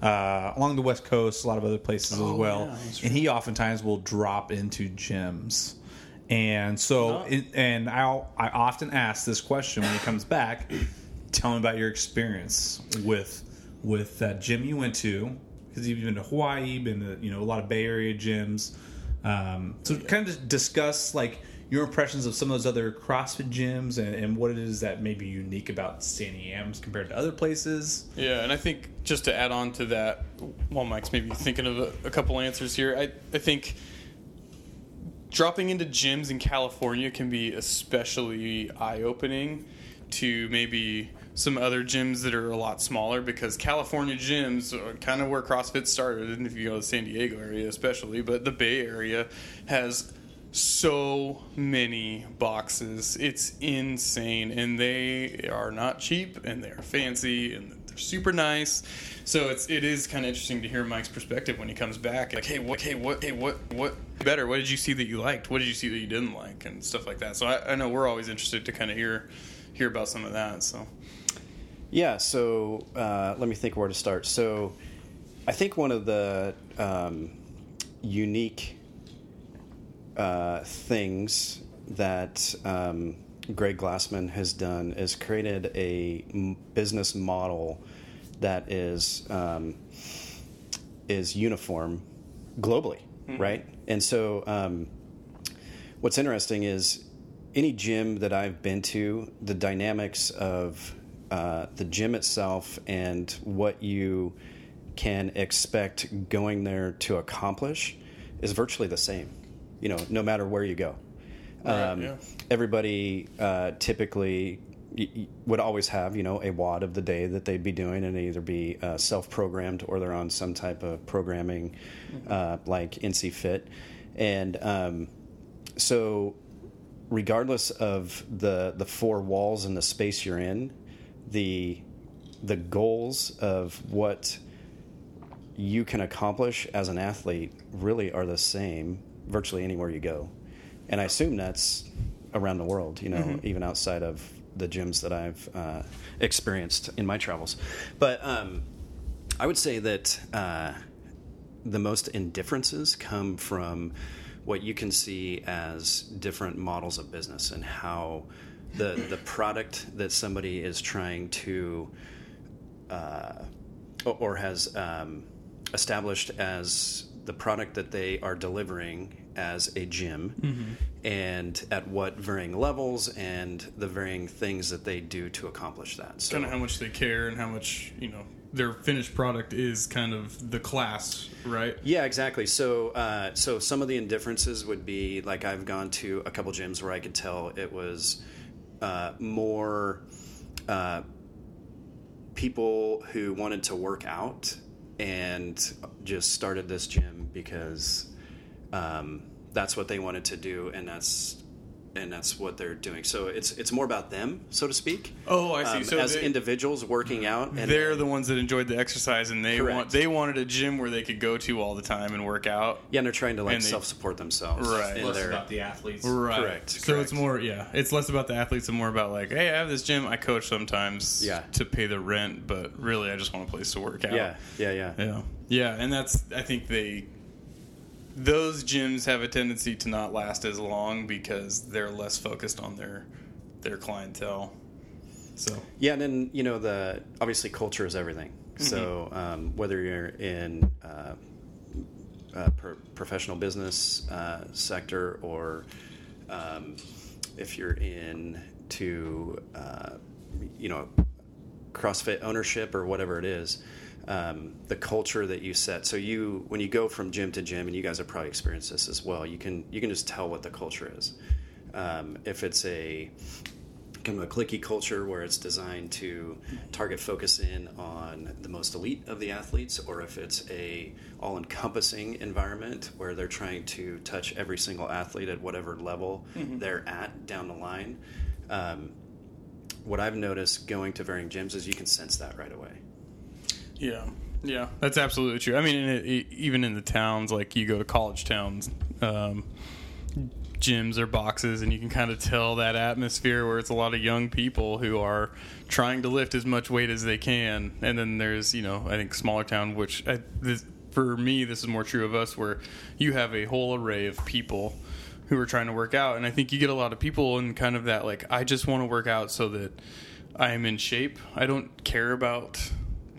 B: uh, along the West Coast, a lot of other places as
A: Oh,
B: well,
A: yeah,
B: and he oftentimes will drop into gyms. And so, it, and I I often ask this question when he comes back. Tell me about your experience with with that gym you went to, because you've been to Hawaii, been to you know a lot of Bay Area gyms. Um, so kind of discuss like your impressions of some of those other CrossFit gyms and, and what it is that may be unique about Santiam's compared to other places.
A: Yeah, and I think just to add on to that, while Mike's maybe thinking of a, a couple answers here, I, I think dropping into gyms in California can be especially eye opening to maybe some other gyms that are a lot smaller because California gyms are kind of where CrossFit started, and if you go to the San Diego area, especially, but the Bay Area has so many boxes. It's insane, and they are not cheap, and they're fancy, and they're super nice. So it's it is kind of interesting to hear Mike's perspective when he comes back. Like, hey, what, hey, what, hey, what, what better? What did you see that you liked? What did you see that you didn't like, and stuff like that. So I, I know we're always interested to kind of hear hear about some of that. So
C: Yeah, so uh, let me think where to start. So I think one of the um, unique uh, things that um, Greg Glassman has done is created a m- business model that is um, is uniform globally, right? And so um, what's interesting is any gym that I've been to, the dynamics of uh, the gym itself and what you can expect going there to accomplish is virtually the same. You know, no matter where you go.
A: Right,
C: Um,
A: yeah.
C: Everybody uh, typically would always have, you know, a WOD of the day that they'd be doing, and either be uh, self-programmed or they're on some type of programming, uh, like NC Fit, and um, so regardless of the the four walls and the space you're in, the the goals of what you can accomplish as an athlete really are the same virtually anywhere you go. And I assume that's around the world, you know, even outside of the gyms that I've uh, experienced in my travels. But um, I would say that uh, the most indifferences come from what you can see as different models of business and how the the product that somebody is trying to uh, or- or has um, established as the product that they are delivering as a gym
A: Mm-hmm.
C: and at what varying levels and the varying things that they do to accomplish that. So
A: kind of how much they care and how much you know their finished product is kind of the class, right?
C: Yeah, exactly. So, uh, so some of the indifferences would be like I've gone to a couple gyms where I could tell it was uh, more uh, people who wanted to work out and just started this gym because um, that's what they wanted to do, and that's and that's what they're doing. So it's it's more about them, so to speak.
A: Oh, I see.
C: Um,
A: So
C: as
A: they-
C: individuals working out, and
A: They're the ones that enjoyed the exercise, and they
C: Correct.
A: want they wanted a gym where they could go to all the time and work out.
C: yeah, and they're trying to like self-support themselves,
A: Right.
B: Less
C: their-
B: about the athletes.
A: Right.
C: Correct,
A: So
C: correct.
A: it's more, yeah, it's less about the athletes and more about like, hey, I have this gym, I coach sometimes,
C: Yeah.
A: to pay the rent, but really, I just want a place to work out.
C: yeah, yeah, yeah.
A: yeah, yeah, and that's I think they those gyms have a tendency to not last as long because they're less focused on their their clientele. So
C: Yeah, and then you know the obviously culture is everything. So um, whether you're in uh, uh, pro- professional business uh, sector or um, if you're in to uh, you know CrossFit ownership or whatever it is, um, the culture that you set. So you when you go from gym to gym, and you guys have probably experienced this as well. You can you can just tell what the culture is. Um, if it's a kind of a clicky culture where it's designed to target focus in on the most elite of the athletes or if it's a all-encompassing environment where they're trying to touch every single athlete at whatever level they're at down the line um, what i've noticed going to varying gyms is you can sense that right away
A: Yeah, yeah, that's absolutely true. I mean, even in the towns, like you go to college towns, um, gyms or boxes, and you can kind of tell that atmosphere where it's a lot of young people who are trying to lift as much weight as they can. And then there's, you know, I think smaller town, which I, this, for me, this is more true of us, where you have a whole array of people who are trying to work out. And I think you get a lot of people in kind of that, like, I just want to work out so that I am in shape. I don't care about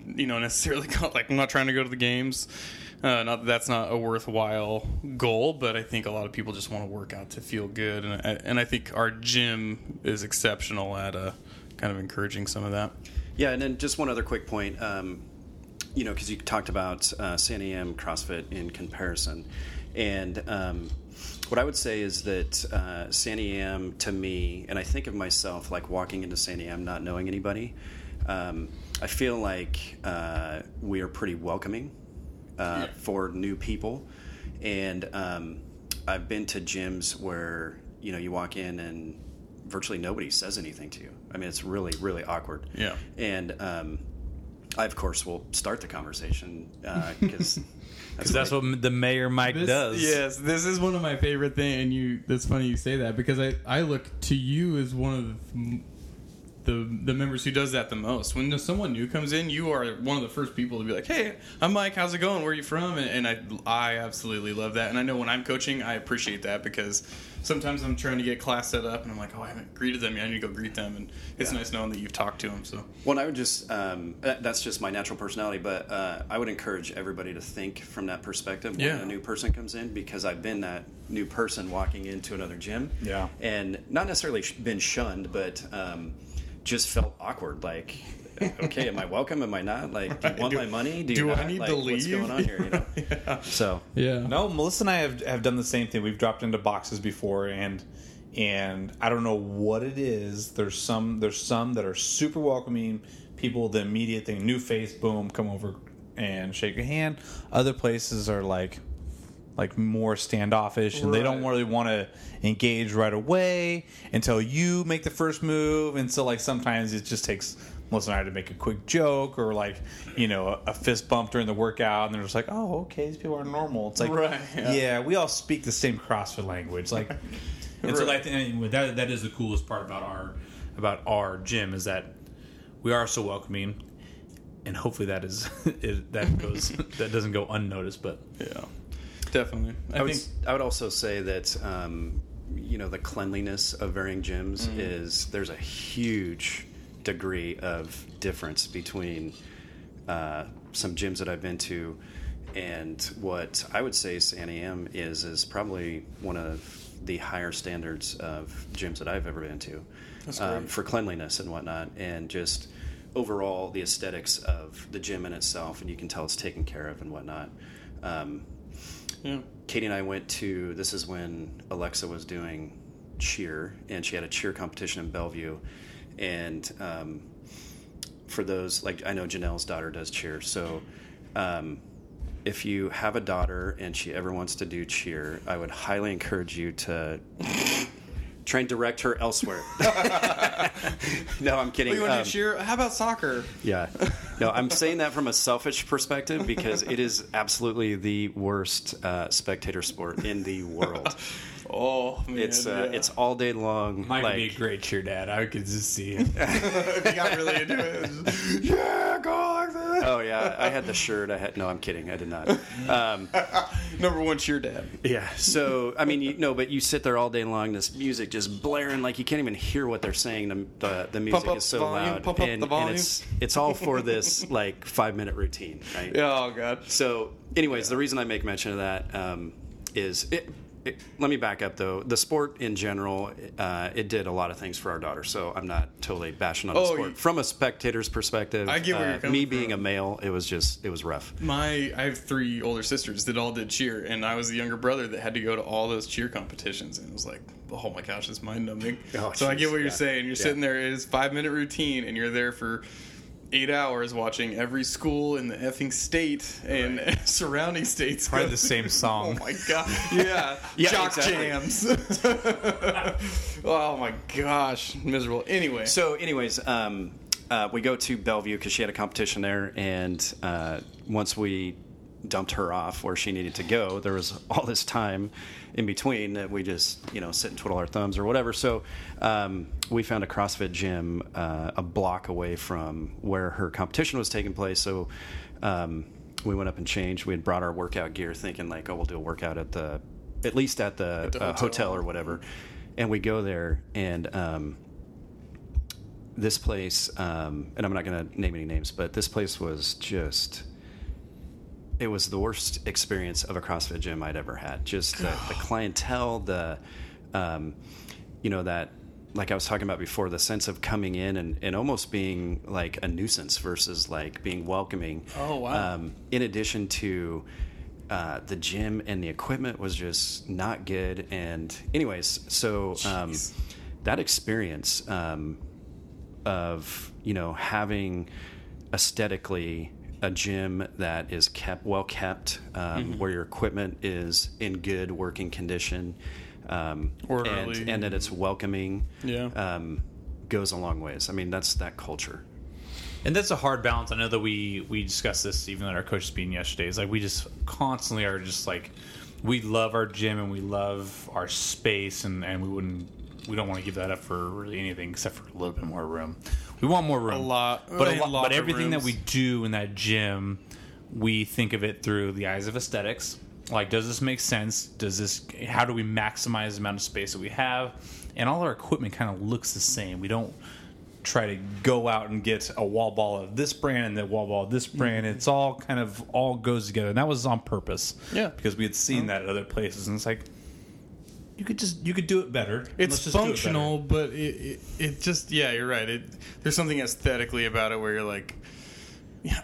A: you know necessarily like I'm not trying to go to the games. Uh, not that that's not a worthwhile goal, but I think a lot of people just want to work out to feel good, and I, and I think our gym is exceptional at uh, kind of encouraging some of that.
C: Yeah, and then just one other quick point. Um, you know, because you talked about uh, Santiam CrossFit in comparison, and um, what I would say is that uh, Santiam to me, and I think of myself like walking into Santiam not knowing anybody. Um, I feel like uh, we are pretty welcoming uh, for new people, and um, I've been to gyms where you know you walk in and virtually nobody says anything to you. I mean, it's really really awkward.
A: Yeah.
C: and um, I of course will start the conversation because
B: Because that's what the mayor Mike
A: This-
B: does.
A: Yes, this is one of my favorite things, and you. That's funny you say that because I I look to you as one of the the, the members who does that the most. When someone new comes in, you are one of the first people to be like, "Hey, I'm Mike. How's it going? Where are you from?" And, and I I absolutely love that, and I know when I'm coaching, I appreciate that because sometimes I'm trying to get class set up, and I'm like, "Oh, I haven't greeted them yet. I need to go greet them," and it's
C: Yeah.
A: nice knowing that you've talked to them. So
C: Well, I would just, um, that- that's just my natural personality, but uh, I would encourage everybody to think from that perspective when
A: Yeah.
C: a new person comes in because I've been that new person walking into another gym.
B: Yeah.
C: And not necessarily been shunned, but um, just felt awkward. Like, okay, am I welcome? Am I not? Like, do you want
A: Do-
C: my money? Do,
A: do I need
C: like,
A: to leave?
C: What's going on here? You know?
A: yeah,
C: So,
A: yeah.
B: No, Melissa and I have have done the same thing. We've dropped into boxes before, and and I don't know what it is. There's some there's some that are super welcoming. People, the immediate thing, new face, boom, come over and shake your hand. Other places are like like more standoffish, and they don't
A: Right.
B: really want to engage right away until you make the first move. And so, like sometimes it just takes Melissa and I to make a quick joke or like you know a, a fist bump during the workout, and they're just like, "Oh, okay, these people are normal." It's like,
A: Right,
B: yeah.
A: yeah.
B: we all speak the same CrossFit language, like. And so
A: Right.
B: I think and that that is the coolest part about our about our gym is that we are so welcoming, and hopefully that is, is that goes that doesn't go unnoticed. But
A: yeah, definitely. I,
C: I would,
A: think
C: s- I would also say that um, you know the cleanliness of varying gyms
A: Mm-hmm.
C: is there's a huge degree of difference between uh, some gyms that I've been to and what I would say Santiam is is probably one of the higher standards of gyms that I've ever been to um, for cleanliness and whatnot, and just overall the aesthetics of the gym in itself, and you can tell it's taken care of and whatnot. Um,
A: Yeah.
C: Katie and I went to this is when Alexa was doing cheer, and she had a cheer competition in Bellevue, and um, for those like I know Janelle's daughter does cheer, so. Um, if you have a daughter and she ever wants to do cheer, I would highly encourage you to try and direct her elsewhere. no, I'm kidding.
A: you want to
C: Um,
A: cheer? How about soccer?
C: yeah. No, I'm saying that from a selfish perspective because it is absolutely the worst uh, spectator sport in the world.
A: Oh, man,
C: It's uh,
A: yeah.
C: it's all day long.
B: Might
C: like,
B: be a great cheer dad. I could just see it.
A: if you got really into it. it's just, yeah, go like that.
C: Oh yeah, I had the shirt. I had no. I'm kidding. I did not. Um,
A: Number one cheer dad.
C: yeah. So I mean, you, no, but you sit there all day long. This music just blaring like you can't even hear what they're saying. The the, the music
A: up
C: is so
A: the volume,
C: loud,
A: pump up
C: and,
A: the
C: and it's it's all for this like five minute routine, right? Yeah.
A: Oh god.
C: So, anyways, the reason I make mention of that um, is it, it, let me back up though. The sport in general, uh, it did a lot of things for our daughter. So I'm not totally bashing on the
A: Oh,
C: sport
A: you-
C: from a spectator's perspective.
A: I get where
C: uh,
A: you're coming
C: me
A: from.
C: being a male, it was just it was rough.
A: My I have three older sisters that all did cheer, and I was the younger brother that had to go to all those cheer competitions, and it was like, oh my gosh, it's mind numbing.
C: Oh,
A: so I get what you're saying. You're
C: Yeah.
A: sitting there, it is five minute routine, and you're there for eight hours watching every school in the effing state and surrounding states.
B: Probably the same song.
A: Oh my god! Yeah,
C: Yeah,
A: jock
C: exactly.
A: jams. oh my gosh, miserable. Anyway,
C: So, anyways, um, uh, we go to Bellevue because she had a competition there, and uh, once we dumped her off where she needed to go, there was all this time in between that we just you know sit and twiddle our thumbs or whatever. So um, we found a CrossFit gym uh, a block away from where her competition was taking place. So. Um, we went up and changed. We had brought our workout gear, thinking like, "Oh, we'll do a workout at the, at least at the,
A: the
C: uh,
A: hotel.
C: hotel or whatever." And we go there, and um, this place, um, and I'm not going to name any names, but this place was just. It was the worst experience of a CrossFit gym I'd ever had. Just the, the clientele, the, um, you know, that, like I was talking about before, the sense of coming in and, and almost being like a nuisance versus like being welcoming.
A: Oh, wow.
C: Um, in addition to uh, the gym and the equipment was just not good. And, anyways, so um, that experience um, of you know having aesthetically a gym that is kept well kept, um,
A: Mm-hmm.
C: where your equipment is in good working condition, um,
A: Orderly.
C: and, and that it's welcoming,
A: Yeah.
C: um, goes a long ways. I mean, that's that culture.
B: And that's a hard balance. I know that we we discussed this even at our coaches meeting yesterday. It's like we just constantly are just like we love our gym and we love our space and and we wouldn't we don't want to give that up for really anything except for a little bit more room. We want more room,
A: A lot-
B: but a
A: a
B: lot, but everything that we do in that gym, we think of it through the eyes of aesthetics. Like, does this make sense? Does this? How do we maximize the amount of space that we have? And all our equipment kind of looks the same. We don't try to go out and get a wall ball of this brand and the wall ball of this mm-hmm. brand. It's all kind of all goes together, and that was on purpose.
A: Yeah.
B: because we had seen that at other places, and it's like you could just you could do it better.
A: It's
B: do it better.
A: functional, but it, it it just yeah, you're right. It there's something aesthetically about it where you're like,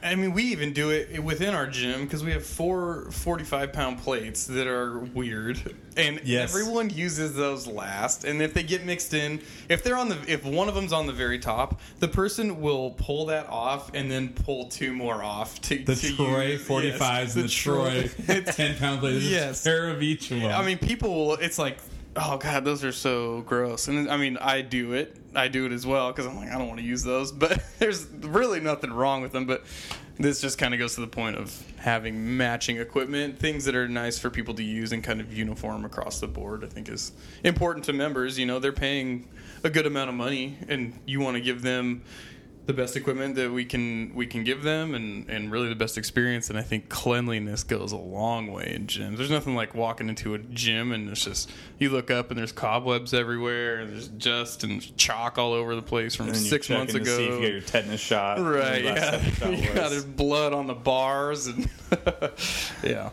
A: I mean, we even do it within our gym because we have four 45 pound plates that are weird, and
B: Yes.
A: everyone uses those last. And if they get mixed in, if they're on the if one of them's on the very top, the person will pull that off and then pull two more off to
B: The
A: to
B: Troy
A: use.
B: 45s
A: Yes,
B: and the Troy 10 pound plates.
A: Yes.
B: a pair of each of them.
A: I mean, people will. It's like, oh god, those are so gross. And I mean, I do it. I do it as well because I'm like, I don't want to use those. But there's really nothing wrong with them. But this just kind of goes to the point of having matching equipment, things that are nice for people to use and kind of uniform across the board. I think is important to members. You know, they're paying a good amount of money, and you want to give them the best equipment that we can we can give them and and really the best experience and I think cleanliness goes a long way in gyms. There's nothing like walking into a gym and it's just you look up and there's cobwebs everywhere and there's dust and chalk all over the place from
B: And
A: 6 months
B: checking to
A: ago.
B: see if you get your tetanus shot.
A: right, yeah.
B: time shot
A: yeah, there's blood on the bars and yeah.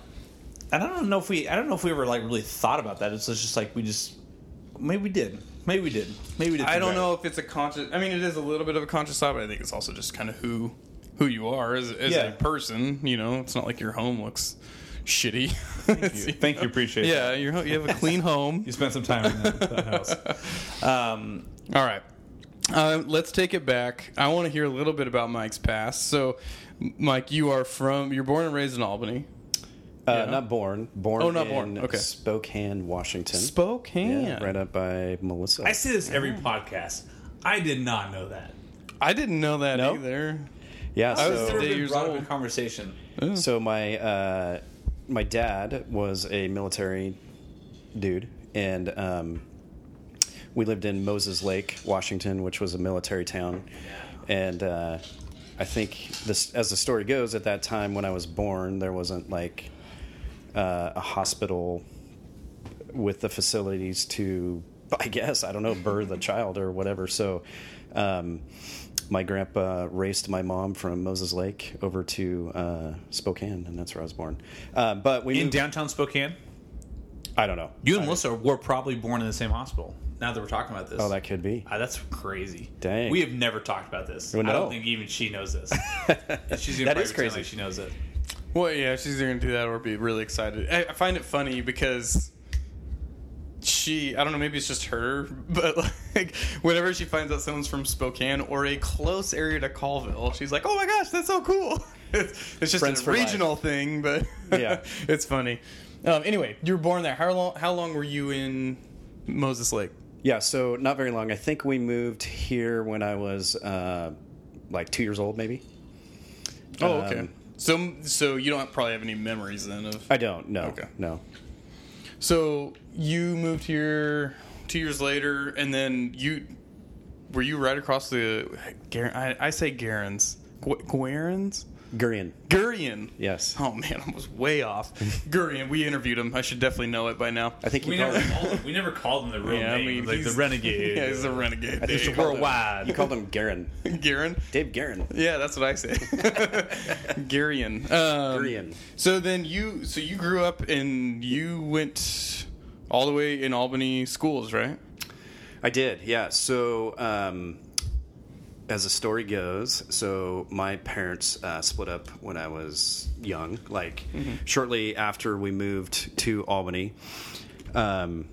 B: I don't know if we. I don't know if we ever like really thought about that. It's just like we just. Maybe we did. Maybe we did. Maybe we did.
A: I don't know if it's a conscious. I mean, it is a little bit of a conscious thought, but I think it's also just kind of who who you are as, as
B: Yeah.
A: a person. You know, it's not like your home looks shitty.
B: Thank you. Thank you. Appreciate
A: it.
B: yeah,
A: your you have a clean home.
B: You spent some time in that, that house. Um,
A: All right. Uh, let's take it back. I want to hear a little bit about Mike's past. So, Mike, you are from. You're born and raised in Albany,
C: Uh,
A: Yeah.
C: Not born. Born.
A: Oh, not
C: in
A: born. Okay.
C: Spokane, Washington.
A: Spokane.
C: Yeah, right up by Melissa.
B: I say this every podcast. I did not know that.
A: I didn't know that
C: No?
A: either.
C: yeah.
A: I was
C: so,
A: never-
B: Never been
A: years
B: brought up
A: old.
B: in conversation.
C: so my uh, my dad was a military dude, and um, we lived in Moses Lake, Washington, which was a military town. And uh, I think this, as the story goes, at that time when I was born, there wasn't like uh, a hospital with the facilities to, I guess, I don't know, birth a child or whatever. So. Um, my grandpa raced my mom from Moses Lake over to uh, Spokane, and that's where I was born. Uh, but we
B: In
C: moved,
B: downtown Spokane,
C: I don't know.
B: you and Melissa were probably born in the same hospital. Now that we're talking about this,
C: Oh, that could be.
B: Ah, that's crazy.
C: Dang.
B: we have never talked about this.
C: Well,
B: I don't think even she knows this. She's
C: That is crazy.
B: Like she knows it.
A: Well, yeah, she's either going to do that or be really excited. I, I find it funny because she, I don't know, maybe it's just her, but like whenever she finds out someone's from Spokane or a close area to Colville, she's like, "Oh my gosh, that's so cool!" It's, it's just
C: Friends
A: a
C: for life.
A: regional thing, but
C: Yeah.
A: it's funny. Um, anyway, you were born there. How long? How long were you in Moses Lake?
C: Yeah, so not very long. I think we moved here when I was uh, like two years old, maybe.
A: Oh, okay.
C: Um,
A: so, so you don't probably have any memories then of.
C: I don't. No.
A: Okay.
C: No.
A: So you moved here two years later, and then you were you right across the. I, I say Garens, Gu-
C: Gurian.
A: Gurion.
C: Yes.
A: Oh man, I was way off. Gurian. We interviewed him. I should definitely know it by now.
C: I think
B: We never, called him, we never called him the real
A: Yeah, I
B: name,
A: mean,
B: like the renegade.
A: Yeah, he's a renegade.
C: I think you
A: dude.
C: called him-
B: worldwide.
C: you called him Garen.
A: Garen.
C: Dave Garen.
A: Yeah, that's what I say. Gurian. Um,
C: Gurian.
A: So then you, so you grew up and you went all the way in Albany schools, right?
C: I did, yeah. So, um, as the story goes, so my parents uh, split up when I was young, like shortly after we moved to Albany. Um,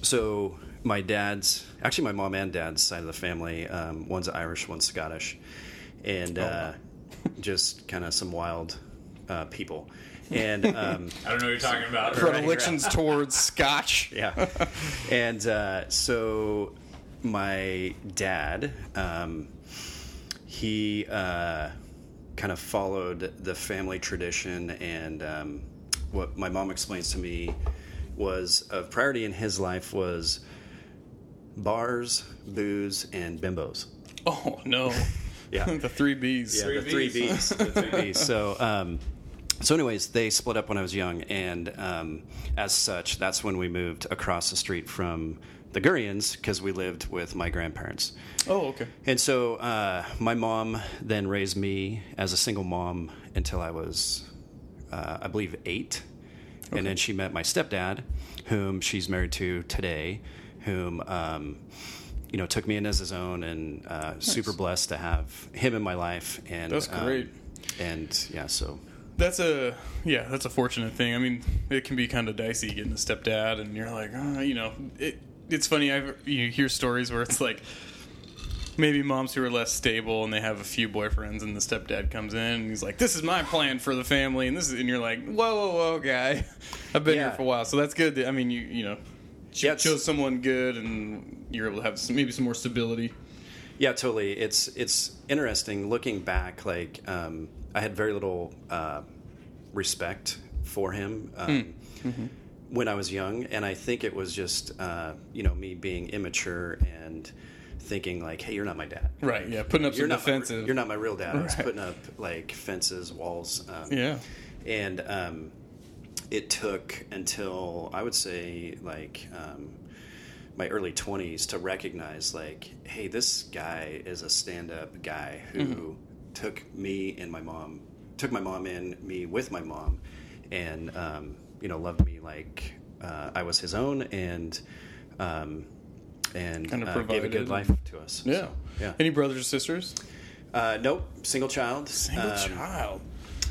C: so, my dad's actually my mom and dad's side of the family, um, one's Irish, one's Scottish, and uh, just kind of some wild uh, people. And um,
B: I don't know what you're talking about.
A: Predilections towards Scotch.
C: yeah. and uh, so my dad, um, he uh, kind of followed the family tradition, and um, what my mom explains to me was a priority in his life was bars, booze, and bimbos.
A: Oh no.
C: Yeah.
A: the three B's.
C: Yeah, the three B's. the three B's. So, um, so anyways, they split up when I was young, and um, as such, that's when we moved across the street from the Gurians because we lived with my grandparents.
A: Oh, okay.
C: And so, uh, my mom then raised me as a single mom until I was, uh, I believe, eight. Okay. And then she met my stepdad, whom she's married to today, whom, um, you know, took me in as his own, and uh, super blessed to have him in my life. And
A: That's
C: um,
A: great.
C: and yeah, so
A: That's a yeah, that's a fortunate thing. I mean, it can be kind of dicey getting a stepdad, and you're like, oh, you know, it. It's funny. I you hear stories where it's like maybe moms who are less stable and they have a few boyfriends, and the stepdad comes in and he's like, "This is my plan for the family," and this is, and you're like, "Whoa, whoa, whoa, guy, I've been
C: Yeah.
A: here for a while." So that's good. that- I mean, you you know,
C: Yeah,
A: chose someone good, and you're able to have some, maybe some more stability.
C: Yeah, totally. It's it's interesting looking back. Like um, I had very little uh, respect for him um, when I was young, and I think it was just uh, you know me being immature and thinking like, "Hey, you're not my dad."
A: Right. Yeah. Putting up
C: You're
A: some
C: my, you're not my real dad. I was putting up like fences, walls. Um,
A: Yeah.
C: and um, it took until I would say like um, my early 20s to recognize like, hey, this guy is a stand-up guy who
A: Mm-hmm.
C: took me and my mom, took my mom in, me with my mom, and um, you know loved me like uh, I was his own, and um, and
A: Kinda
C: uh, gave a good life to us.
A: Yeah.
C: So, yeah.
A: Any brothers or sisters?
C: Uh, nope, single child.
A: Single
C: Um,
A: child.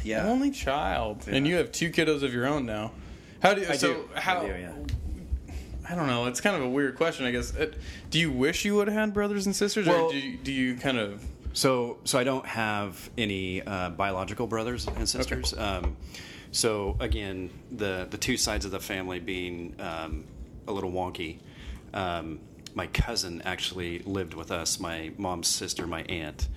C: Yeah.
A: Only child. And you have two kiddos of your own now. How do you?
C: I
A: so
C: do. I
A: how?
C: do, yeah.
A: I don't know. It's kind of a weird question, I guess. Uh, Do you wish you would have had brothers and sisters,
C: Well-
A: or do you, do you kind of?
C: So, so I don't have any uh, biological brothers and sisters. Um, so again, the the two sides of the family being um, a little wonky. Um, my cousin actually lived with us. My mom's sister, my aunt,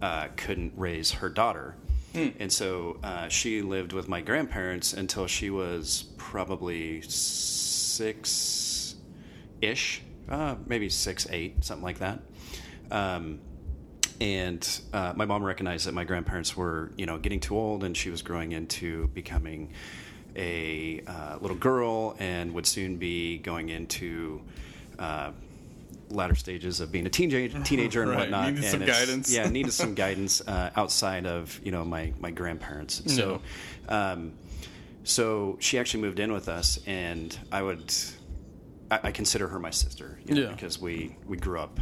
C: uh, couldn't raise her daughter, and so uh, she lived with my grandparents until she was probably six ish, uh, maybe six, eight, something like that. Um, and uh, my mom recognized that my grandparents were, you know, getting too old, and she was growing into becoming a uh, little girl, and would soon be going into uh, latter stages of being a teenager, teenager and
A: Right,
C: whatnot.
A: needed
C: and
A: some guidance.
C: Yeah, needed some guidance uh, outside of you know my my grandparents. So. Um, so she actually moved in with us, and I would, I, I consider her my sister, you know,
A: Yeah.
C: because we we grew up.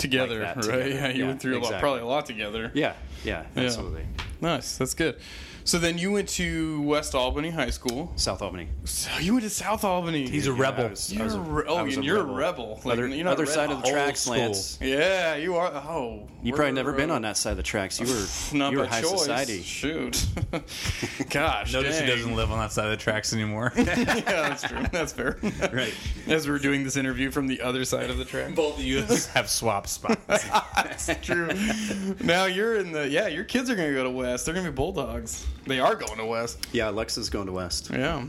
A: Together,
C: that
A: right?
C: together.
A: Yeah, you
C: Yeah,
A: went through a lot, probably a lot together.
C: Yeah, yeah,
A: Yeah.
C: absolutely.
A: Nice, that's good. So then you went to West Albany High School.
C: South Albany.
A: So you went to South Albany.
B: He's a rebel.
C: I was- I
A: You're
C: was
A: a, re- oh, and you're a rebel. Like,
C: Other,
A: you're not
C: other
A: a red
C: side of the
A: hot.
C: tracks,
B: school.
C: Lance.
A: Yeah, you are. Oh,
C: You probably never been on that side of the tracks. You were
A: Not
C: you were
A: by
C: high
A: choice.
C: society.
A: Shoot. Gosh.
B: Notice he doesn't live on that side of the tracks anymore.
A: yeah, that's true. That's fair.
C: Right.
A: As we're doing this interview from the other side of the track.
B: Both of you have swapped spots.
A: That's true. Now you're in the yeah. Your kids are gonna go to West. They're gonna be Bulldogs. They are going to West.
C: Yeah, Alexa's going to West.
A: Yeah.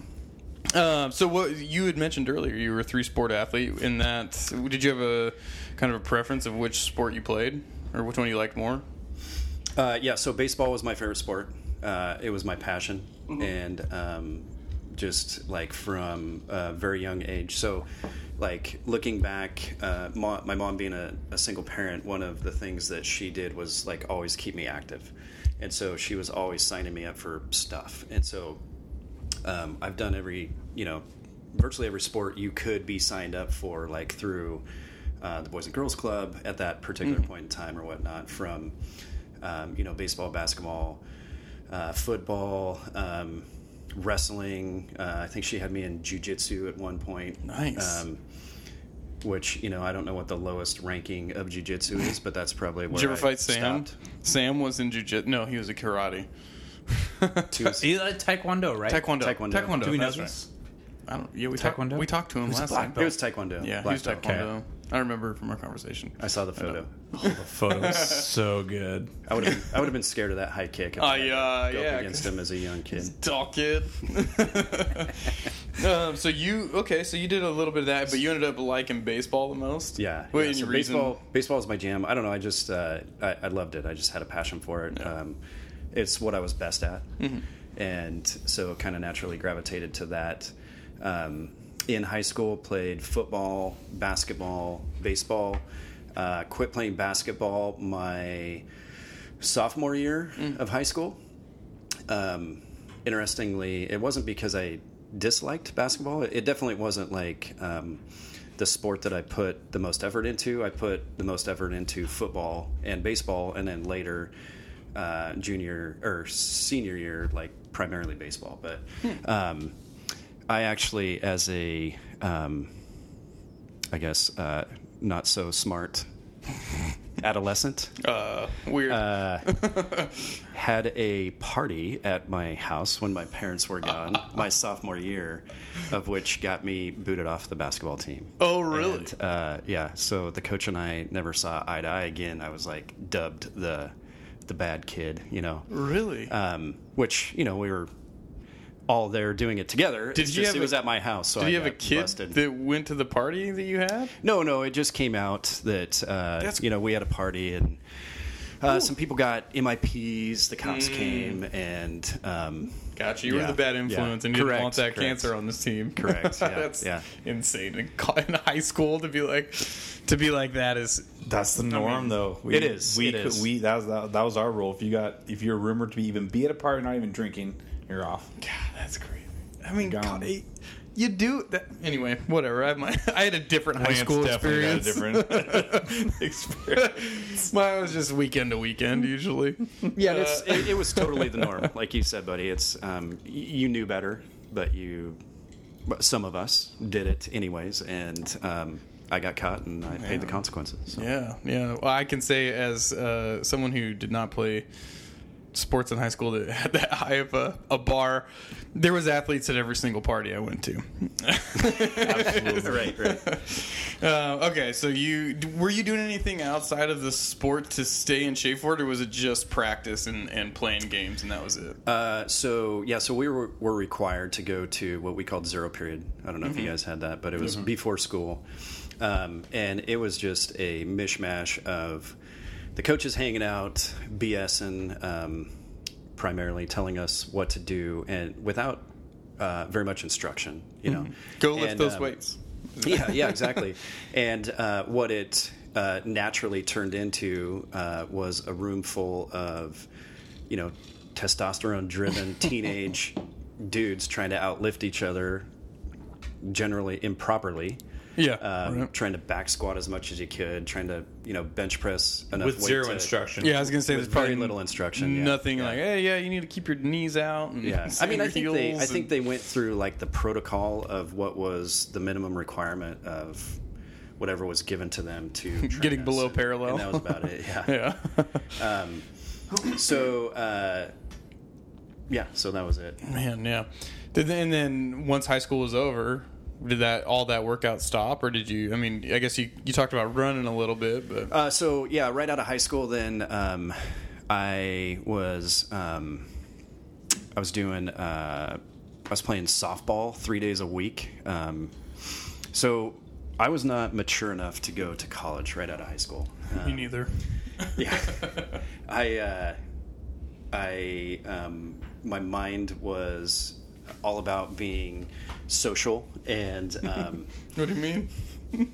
A: Um, so what you had mentioned earlier, you were a three sport athlete. In that, did you have a kind of a preference of which sport you played, or which one you liked more?
C: Uh, yeah, so baseball was my favorite sport. Uh, it was my passion,
A: Mm-hmm.
C: and um, just like from a very young age. So, like looking back, uh, mo- my mom being a, a single parent, one of the things that she did was like always keep me active, and so she was always signing me up for stuff. And so, um, I've done every you know, virtually every sport you could be signed up for, like through uh, the Boys and Girls Club at that particular point in time or whatnot. From um, you know, baseball, basketball, uh, football, um, wrestling. Uh, I think she had me in jujitsu at one point.
A: Nice.
C: Um, which you know, I don't know what the lowest ranking of jujitsu is, but that's probably where
A: Did you ever
C: I
A: fight Sam?
C: stopped.
A: Sam was in jujitsu. No, he was a karate.
C: Two-
B: He's like Taekwondo, right?
A: Taekwondo.
C: Taekwondo.
A: Taekwondo.
B: Do we know
A: that's
B: this?
A: right. I don't. Yeah, we talked.
B: Taekwondo?
A: We talked to him
B: He was a
A: last
B: black
A: time.
C: It was taekwondo.
A: Yeah, he
C: Black
A: was
C: belt.
A: taekwondo. I remember from our conversation.
C: I saw the photo.
B: The photo photo's so good.
C: I would have. I would have been scared of that high kick. If
A: Oh,
C: I had to
A: yeah,
C: go
A: yeah,
C: up against him as a young kid.
A: Tall kid. um, so you okay? So you did a little bit of that, but you ended up liking baseball the most.
C: Yeah,
A: Wait,
C: yeah, so
A: your reason-
C: baseball. Baseball is my jam. I don't know. I just uh, I, I loved it. I just had a passion for it. Um, it's what I was best at,
A: Mm-hmm.
C: and so kind of naturally gravitated to that. Um, in high school, played football, basketball, baseball. Uh, quit playing basketball my sophomore year
A: Mm.
C: of high school. Um, interestingly, it wasn't because I disliked basketball. It definitely wasn't like um, the sport that I put the most effort into. I put the most effort into football and baseball, and then later, uh, junior or senior year, like primarily baseball. But um, I actually, as a, um, I guess, uh, not so smart adolescent,
A: Uh, weird.
C: uh, had a party at my house when my parents were gone, my sophomore year, of which got me booted off the basketball team.
A: oh, really?
C: And, uh, yeah. So the coach and I never saw eye to eye again. I was like dubbed the the bad kid, you know.
A: really?
C: Um, which you know we were all there doing it together.
A: Did
C: It's
A: you
C: just,
A: have
C: it was at my house. So
A: Did
C: I
A: you have a
C: got
A: kid
C: busted.
A: that went to the party that you had?
C: No, no, it just came out that uh,
A: That's-
C: you know we had a party and uh, some people got MIPs. The cops
A: Mm.
C: came and um,
A: Gotcha. You were the bad
C: yeah.
A: influence, and you didn't want that
C: correct.
A: cancer on this team.
C: Correct, yeah,
A: That's
C: yeah.
A: insane. In, high school, to be like, to be like that is
D: That's the norm,
A: mean,
D: though. We,
C: it is,
D: We
C: it
D: could-
C: is.
D: we that was that, that was our rule. If you got if you're rumored to be even be at a party, not even drinking, you're off.
A: God, that's crazy. I mean,
D: Gone.
A: God, it- you do that anyway. Whatever. I my I had a different high
D: Lance
A: school
D: definitely
A: experience.
D: got a different experience.
A: Mine was just weekend to weekend usually.
C: yeah, it's, it, it was totally the norm. Like you said, buddy, it's um, you knew better, but you, but some of us did it anyways, and um, I got caught and I paid the consequences. So.
A: Yeah, yeah. Well, I can say as uh, someone who did not play sports in high school that had that high of a, a bar, there was athletes at every single party I went to.
C: right, right.
A: Uh, okay, so you were you doing anything outside of the sport to stay in shape for it, or was it just practice and, and playing games and that was it?
C: Uh, so yeah, so we were, were required to go to what we called zero period. I don't know if you guys had that, but it was before school, um, and it was just a mishmash of the coaches hanging out, BSing, um, primarily telling us what to do, and without uh, very much instruction. You know,
A: Go lift
C: And,
A: those
C: um,
A: weights.
C: yeah, yeah, exactly. And uh, what it uh, naturally turned into uh, was a room full of, you know, testosterone-driven teenage dudes trying to outlift each other, generally improperly.
A: Yeah,
C: Um,
A: right.
C: Trying to back squat as much as you could, trying to you know bench press enough
B: with
C: weight
B: zero
C: to-
B: instruction.
A: Yeah, I was gonna say
C: with
A: there's probably
C: little instruction.
A: Nothing
C: Yeah.
A: like, hey, yeah, you need to keep your knees out. And
C: Yeah, I mean, I think they, I think they went through like the protocol of what was the minimum requirement of whatever was given to them to
A: Getting
C: us,
A: below
C: and-
A: parallel.
C: and that was about it. Yeah.
A: yeah.
C: So, uh, yeah, so that was it.
A: Man, yeah. And then once high school was over, did that all that workout stop, or did you? I mean, I guess you you talked about running a little bit, but
C: Uh, so yeah, right out of high school, then um, I was um, I was doing uh, I was playing softball three days a week. Um, so I was not mature enough to go to college right out of high school. Uh,
A: me neither.
C: yeah i uh i um my mind was all about being social and um
A: What do you mean?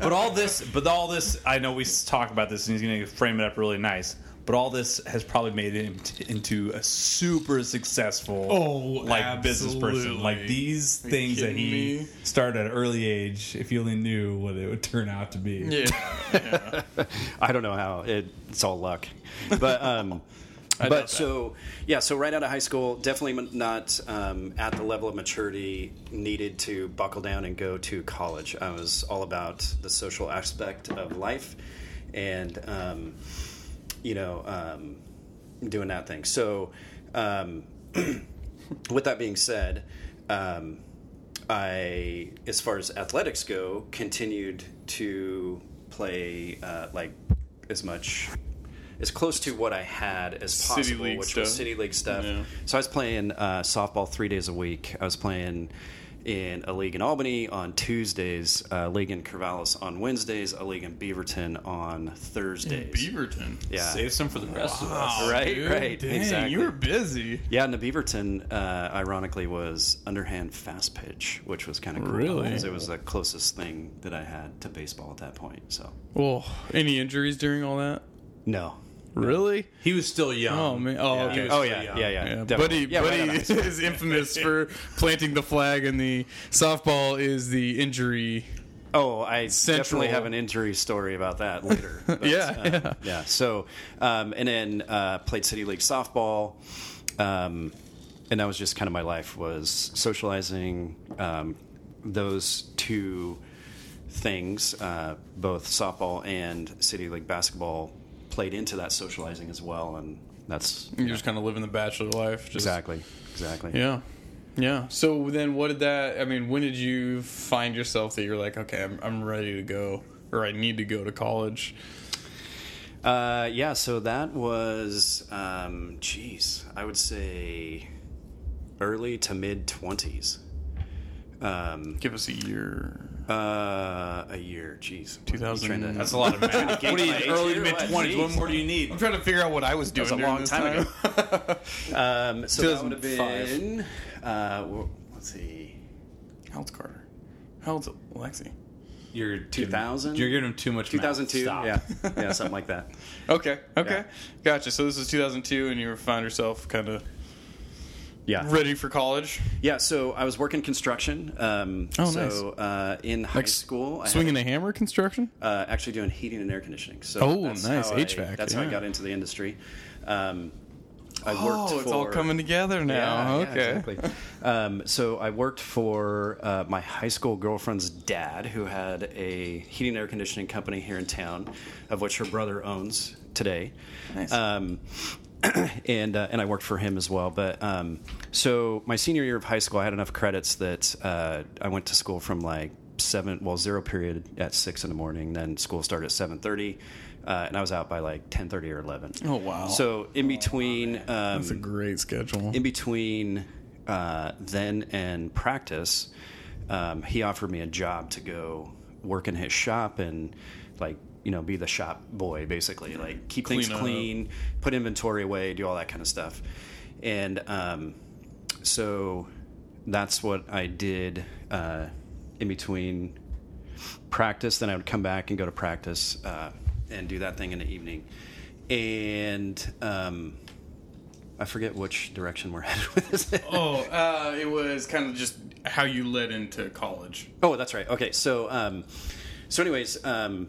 B: But all this, but all this, I know we s- talk about this, and he's going to frame it up really nice. But all this has probably made him t- into a super successful,
A: Oh,
B: like business person. Like these
A: Are
B: things that he
A: me?
B: started at an early age. If he only knew what it would turn out to be.
A: Yeah. yeah.
C: i don't know how it, it's all luck but um
A: I
C: but so yeah so right out of high school definitely not um, at the level of maturity needed to buckle down and go to college. I was all about the social aspect of life and um, you know um, doing that thing. So um, with that being said um, i as far as athletics go continued to play uh, like as much as close to what I had as
A: City
C: possible,
A: league
C: which was city league stuff.
A: Yeah.
C: So I was playing uh, softball three days a week. I was playing in a league in Albany on Tuesdays, a league in Corvallis on Wednesdays, a league in Beaverton on Thursdays.
A: Beaverton.
C: yeah,
B: Save some for the rest of us.
C: Right,
A: dude.
C: right,
A: Dang,
C: exactly.
A: You were busy.
C: Yeah, and the Beaverton, uh, ironically, was underhand fast pitch, which was kind of cool.
A: Really?
C: Because it was the closest thing that I had to baseball at that point. So,
A: Well, any injuries during all that?
C: no.
A: Really?
B: He was still young.
A: Oh man. Oh,
B: Yeah,
A: okay.
C: Oh,
B: still
C: yeah, yeah, yeah.
A: Yeah. Buddy,
C: Yeah,
A: Buddy
C: out of high school.
A: is infamous for planting the flag, and the softball is the injury.
C: Oh, I
A: Central-
C: definitely have an injury story about that later. But,
A: Yeah,
C: uh,
A: yeah.
C: yeah. So, um, and then uh, played city league softball, um, and that was just kind of my life was socializing. Um, those two things, uh, both softball and city league basketball, played into that socializing as well, and that's
A: You're just kind of living the bachelor life. Just,
C: exactly, exactly.
A: Yeah. Yeah. So then, what did that? I mean, when did you find yourself that you're like, okay, I'm, I'm ready to go, or I need to go to college?
C: Uh, yeah, so that was, um, geez, I would say early to mid twenties. Um,
A: Give us a year.
C: Uh, a year, jeez.
A: 2000
B: That's a lot of math. what do you early
C: here?
B: mid
C: What?
B: twenties? What more do you need?
A: I'm trying to figure out what I was doing
C: That was a long
A: this
C: time ago. Um, so that would have been. Uh, well, let's see.
A: How old's Carter? How old's Lexi?
B: You're
C: 2000?
B: You're giving him too much. math.
C: 2002. Yeah, yeah, something like that.
A: Okay, okay,
C: Yeah.
A: gotcha. So this is 2002, and you found yourself kind of
C: Yeah,
A: ready for college,
C: yeah. So I was working construction. Um,
A: Oh,
C: so uh, in high
A: Like
C: school, I had-
A: swinging a hammer construction.
C: uh, actually doing heating and air conditioning. So
A: Oh,
C: that's
A: nice.
C: how I-
A: HVAC,
C: that's how I got into the industry. Um, I worked
A: Oh, it's all coming together now.
C: yeah,
A: okay.
C: exactly. Um, so I worked for uh, my high school girlfriend's dad, who had a heating and air conditioning company here in town, of which her brother owns today.
A: Nice.
C: Um, and uh, and I worked for him as well. But um, so my senior year of high school, I had enough credits that uh, I went to school from like seven, well zero period at six in the morning. Then school started at seven thirty. Uh, and I was out by like ten thirty or eleven.
A: Oh, wow.
C: So in between, um,
A: That's a great schedule.
C: in between uh, then and practice, um, he offered me a job to go work in his shop and like you know be the shop boy basically like keep things
A: Clean up.
C: clean, put inventory away, do all that kind of stuff, and um, so that's what I did uh, in between practice. Then I would come back and go to practice uh, and do that thing in the evening, and. Um, I forget which direction we're headed with this.
A: oh, uh, it was kind of just how you led into college.
C: Oh, that's right. Okay, so um, so anyways, um,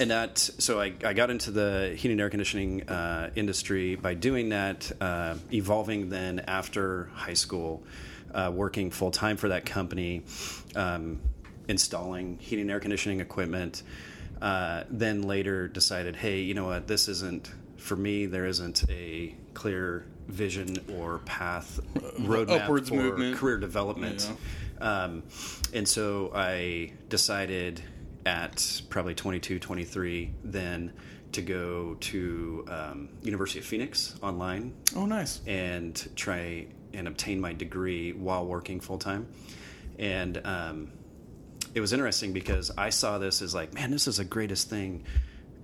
C: and that so I, I got into the heating and air conditioning uh, industry by doing that, uh, evolving then after high school, uh, working full time for that company, um, installing heating and air conditioning equipment. Uh, then later decided, hey, you know what? This isn't for me. There isn't a clear vision or path roadmap
A: upwards
C: for
A: movement.
C: career development. Um, and so I decided at probably 22, 23 then to go to um, University of Phoenix online
A: Oh, nice.
C: and try and obtain my degree while working full time. And um, it was interesting because I saw this as like, man, this is the greatest thing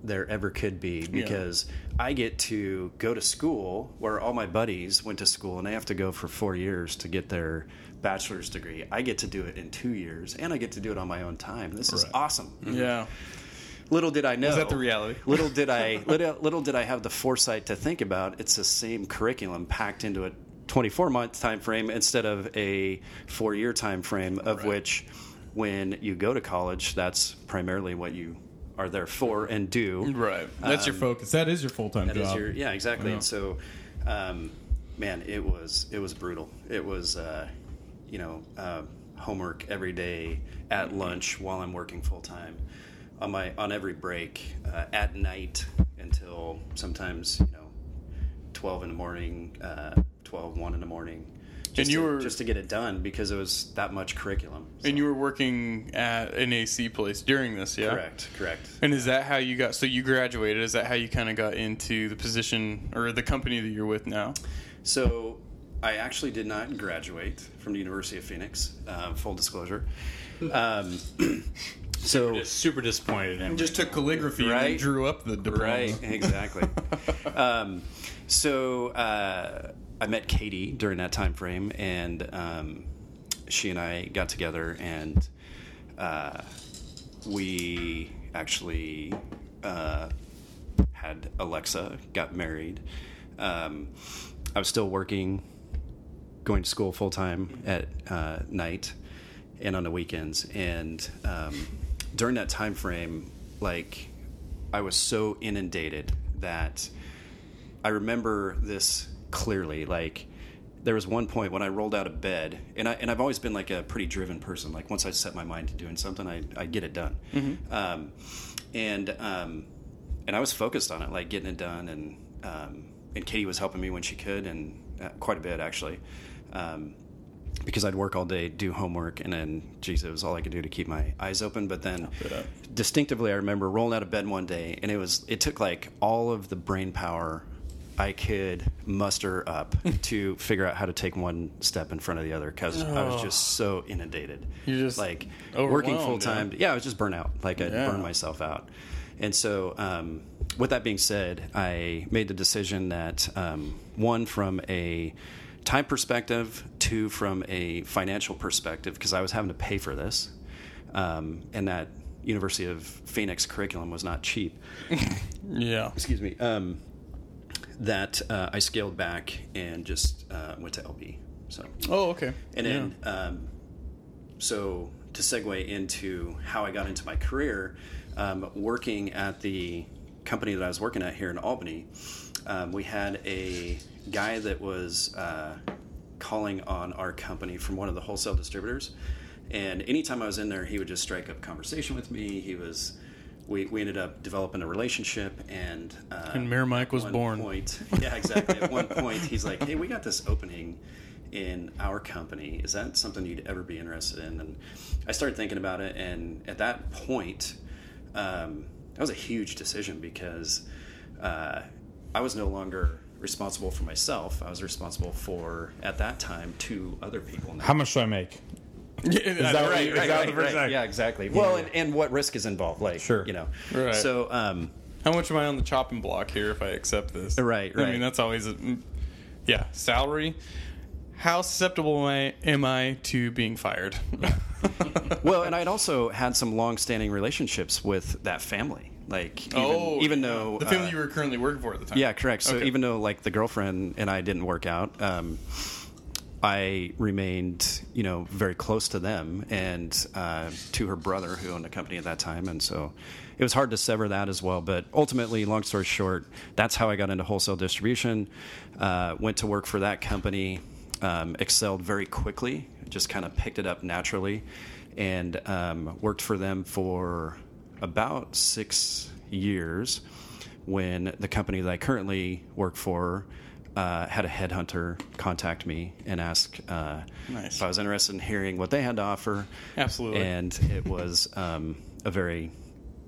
C: there ever could be because I get to go to school where all my buddies went to school and they have to go for four years to get their bachelor's degree. I get to do it in two years and I get to do it on my own time. This is
A: Right.
C: awesome.
A: Yeah.
C: Little did I know.
A: that the reality?
C: little did I little, little did I have the foresight to think about it's the same curriculum packed into a 24 month time frame instead of a 4 year time frame of
A: Right.
C: which when you go to college that's primarily what you are there for and do.
A: Right. That's your focus. That is your full time
C: That
A: job.
C: is your yeah, exactly.
A: Yeah.
C: And so, um, man, it was it was brutal. It was uh, you know uh, homework every day at lunch while I'm working full time on my on every break uh, at night until sometimes you know twelve in the morning, uh, 12, 1 in the morning. Just
A: you
C: to,
A: were-
C: just to get it done because it was that much curriculum.
A: and you were working at an AC place during this, yeah?
C: correct, correct.
A: And is that how you got? So you graduated. Is that how you kind of got into the position or the company that you're with now?
C: So I actually did not graduate from the University of Phoenix. Um, full disclosure. Um, so
B: Just super disappointed in.
A: Just took calligraphy
C: Right.
A: and drew up the diploma.
C: right, exactly. um, so uh, I met Katie during that time frame, and um, she and I got together, and uh, we actually uh, had Alexa, got married. Um, I was still working, going to school full time at uh, night and on the weekends. And um, during that time frame, like I was so inundated that I remember this clearly. Like there was one point when I rolled out of bed, and I and I've always been like a pretty driven person. Like once I set my mind to doing something, I I get it done. Um, and um, and I was focused on it, like getting it done, and um, and Katie was helping me when she could, and uh, quite a bit actually. Um, because I'd work all day, do homework, and then, geez, it was all I could do to keep my eyes open. But then, distinctively, I remember rolling out of bed one day, and it was it took like all of the brain power I could muster up to figure out how to take one step in front of the other because I was just so inundated.
A: You're just
C: like working full time. Yeah. I was just burnt out. Like I
A: Yeah.
C: burned myself out. And so, um, with that being said, I made the decision that um, one from a time perspective, two from a financial perspective, because I was having to pay for this, um, and that University of Phoenix curriculum was not cheap
A: Yeah.
C: excuse me, um, that uh, I scaled back and just uh, went to LB. So,
A: Oh, okay.
C: and then, um, so to segue into how I got into my career, um, working at the company that I was working at here in Albany, um, we had a guy that was uh, calling on our company from one of the wholesale distributors. And anytime I was in there, he would just strike up conversation with me. He was, we, we ended up developing a relationship, and uh,
A: And Mayor Mike was born.
C: Point, yeah, exactly. At one point, he's like, "Hey, we got this opening in our company. Is that something you'd ever be interested in?" And I started thinking about it, and at that point, um, that was a huge decision because uh, I was no longer responsible for myself. I was responsible for, at that time, two other people. Now.
D: How much do I make?
A: Is
D: that right? you- is that the first thing?
C: Yeah, exactly. Well, and, and what risk is involved? Like,
D: Sure.
C: you know.
A: Right.
C: So, um,
A: How much am I on the chopping block here if I accept this?
C: Right, Right.
A: I mean, that's always, a, yeah, salary. How susceptible am I, am I to being fired?
C: well, and I'd also had some long-standing relationships with that family. Like, even,
A: oh,
C: even though
A: the family
C: uh,
A: you were currently working for at the time.
C: yeah, correct. So
A: Okay.
C: even though like the girlfriend and I didn't work out, um, I remained, you know, very close to them and uh, to her brother who owned a company at that time, and so it was hard to sever that as well. But ultimately, long story short, that's how I got into wholesale distribution. Uh, went to work for that company, um, excelled very quickly, just kind of picked it up naturally, and um, worked for them for about six years when the company that I currently work for uh, had a headhunter contact me and ask uh,
A: Nice.
C: if I was interested in hearing what they had to offer.
A: Absolutely.
C: And it was um, a very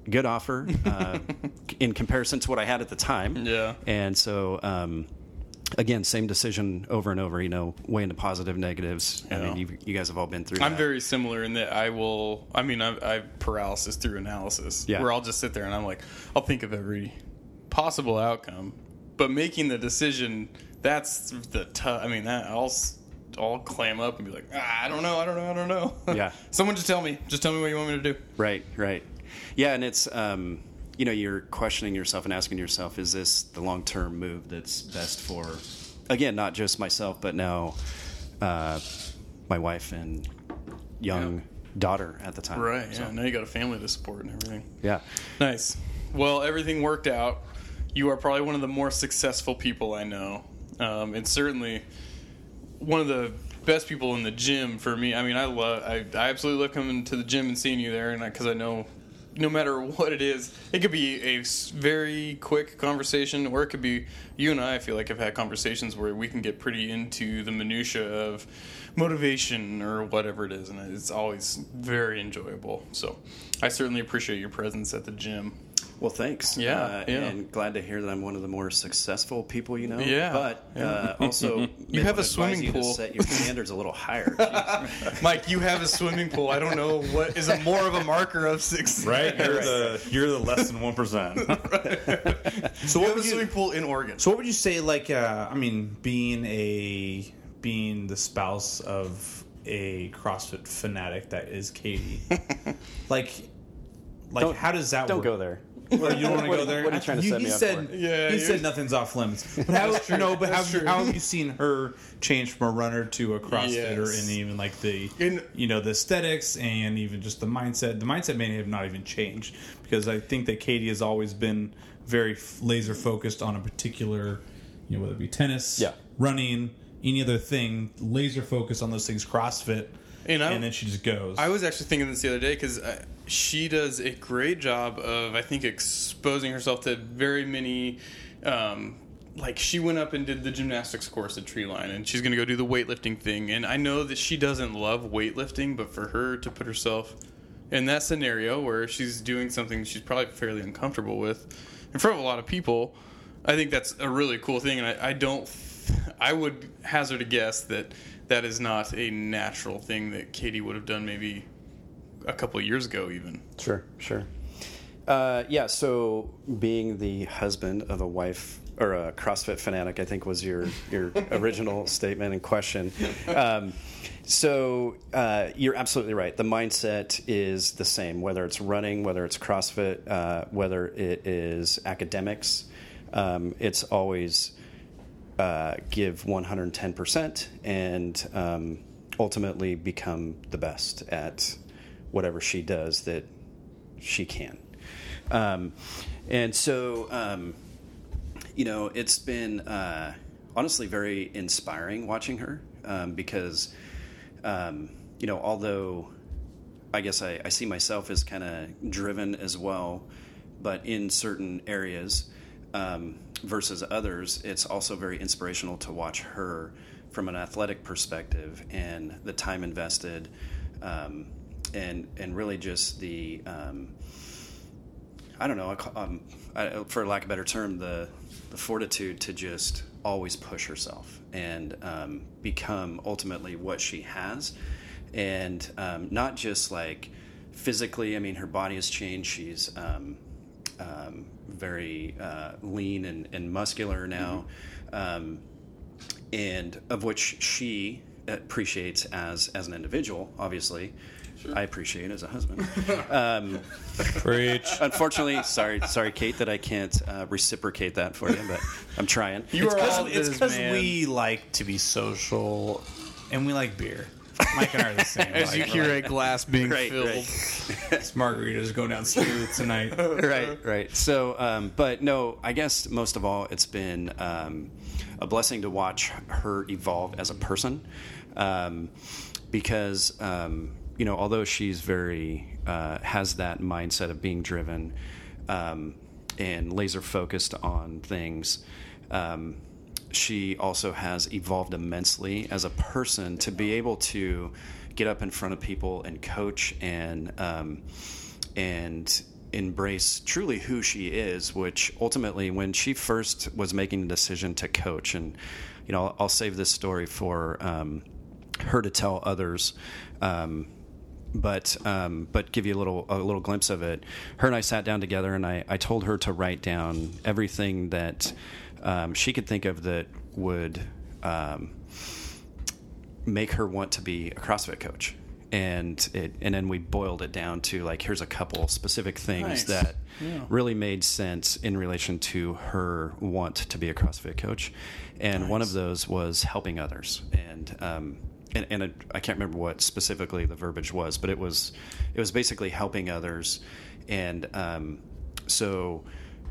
C: good offer uh, in comparison to what I had at the time.
A: Yeah.
C: And so, um, again, same decision over and over, you know, weighing the positive, negatives. I mean, you, you guys have all been through
A: I'm
C: that.
A: very similar in that I will. I mean, I, I paralysis through analysis.
C: Yeah.
A: Where I'll just sit there and I'm like, I'll think of every possible outcome, but making the decision that's the tough. I mean, that I'll I'll clam up and be like, ah, I don't know, I don't know, I don't know.
C: Yeah.
A: Someone just tell me. Just tell me what you want me to do.
C: Right, right. Yeah, and it's um, you know you're questioning yourself and asking yourself, is this the long term move that's best for, again, not just myself, but now uh, my wife and young daughter at the time.
A: Right.
C: So,
A: Yeah. Now you got a family to support and everything.
C: yeah.
A: Nice. Well, everything worked out. You are probably one of the more successful people I know, um, and certainly one of the best people in the gym for me. I mean, I love, I, I absolutely love coming to the gym and seeing you there, and because I know, no matter what it is, it could be a very quick conversation, or it could be you and I. I feel like I've had conversations where we can get pretty into the minutia of motivation or whatever it is, and it's always very enjoyable. So, I certainly appreciate your presence at the gym.
C: Well, thanks.
A: Yeah,
C: uh,
A: yeah.
C: and glad to hear that I'm one of the more successful people you know.
A: Yeah,
C: but
A: yeah.
C: uh, also
A: You have a swimming
C: you
A: pool.
C: set your standards a little higher.
A: Mike, you have a swimming pool. I don't know what is a more of a marker of success.
D: Right? You're the you're the less than one percent. so
A: You
D: what
A: have a
D: would you
A: swimming pool in Oregon.
D: so what would you say like uh, I mean being a being the spouse of a CrossFit fanatic that is Katie. like like
C: Don't-
D: how does that
C: Don't
D: work?
C: go there.
D: Well, you don't want to go there.
C: what are you trying to
D: he,
C: set
D: he
C: me up
D: said,
C: for?
A: Yeah,
D: he said nothing's off limits. But how,
A: true.
D: no, but how,
A: true.
D: how have you seen her change from a runner to a CrossFitter,
A: Yes.
D: and even like the
A: In-
D: you know the aesthetics and even just the mindset. The mindset may have not even changed because I think that Katie has always been very laser focused on a particular, you know, whether it be tennis,
C: Yeah.
D: running, any other thing, laser focused on those things. CrossFit,
A: And I-
D: and then she just goes.
A: I was actually thinking this the other day because she does a great job of, I think, exposing herself to very many. Um, like she went up and did the gymnastics course at Treeline, and she's going to go do the weightlifting thing. And I know that she doesn't love weightlifting, but for her to put herself in that scenario where she's doing something she's probably fairly uncomfortable with in front of a lot of people, I think that's a really cool thing, and I, I don't. I would hazard a guess that that is not a natural thing that Katie would have done maybe a couple of years ago, even.
C: Sure, sure. Uh, yeah, so being the husband of a wife or a CrossFit fanatic, I think was your your original statement and question. Um, so uh, you're absolutely right. The mindset is the same, whether it's running, whether it's CrossFit, uh, whether it is academics. Um, it's always uh, give 110% and um, ultimately become the best at whatever she does that she can. Um, and so, um, you know, it's been uh, honestly very inspiring watching her um, because, um, you know, although I guess I, I see myself as kind of driven as well, but in certain areas um, versus others, it's also very inspirational to watch her from an athletic perspective and the time invested. Um, and, and really just the um, I don't know, um, I, for lack of a better term, the the fortitude to just always push herself and um, become ultimately what she has, and um, not just like physically. I mean, her body has changed. She's um, um, very uh, lean and, and muscular now, um, and of which she appreciates as as an individual, obviously. I appreciate as a husband. Um,
D: Preach.
C: unfortunately, sorry, sorry, Kate, that I can't uh, reciprocate that for you, but I'm trying.
A: You are all
B: It's
A: this,
B: because
A: man.
B: we like to be social and we like beer. Mike and I are the same.
A: As
B: Like,
A: you hear a glass being
C: Right,
A: filled.
C: right.
B: this margarita's going down smooth tonight.
C: right, right. So, um, but no, I guess most of all, it's been um, a blessing to watch her evolve as a person, um, because um, you know, although she's very uh, has that mindset of being driven um, and laser focused on things. Um, she also has evolved immensely as a person to be able to get up in front of people and coach and um, and embrace truly who she is which ultimately when she first was making the decision to coach and you know i'll, I'll save this story for um, her to tell others um, but um, but give you a little a little glimpse of it. Her and I sat down together, and I, I told her to write down everything that um, she could think of that would um, make her want to be a CrossFit coach. And it, and then we boiled it down to like here's a couple specific things
A: Nice.
C: that
A: Yeah.
C: really made sense in relation to her want to be a CrossFit coach, and one of those was helping others. And um, and, and it, I can't remember what specifically the verbiage was, but it was it was basically helping others. And um, so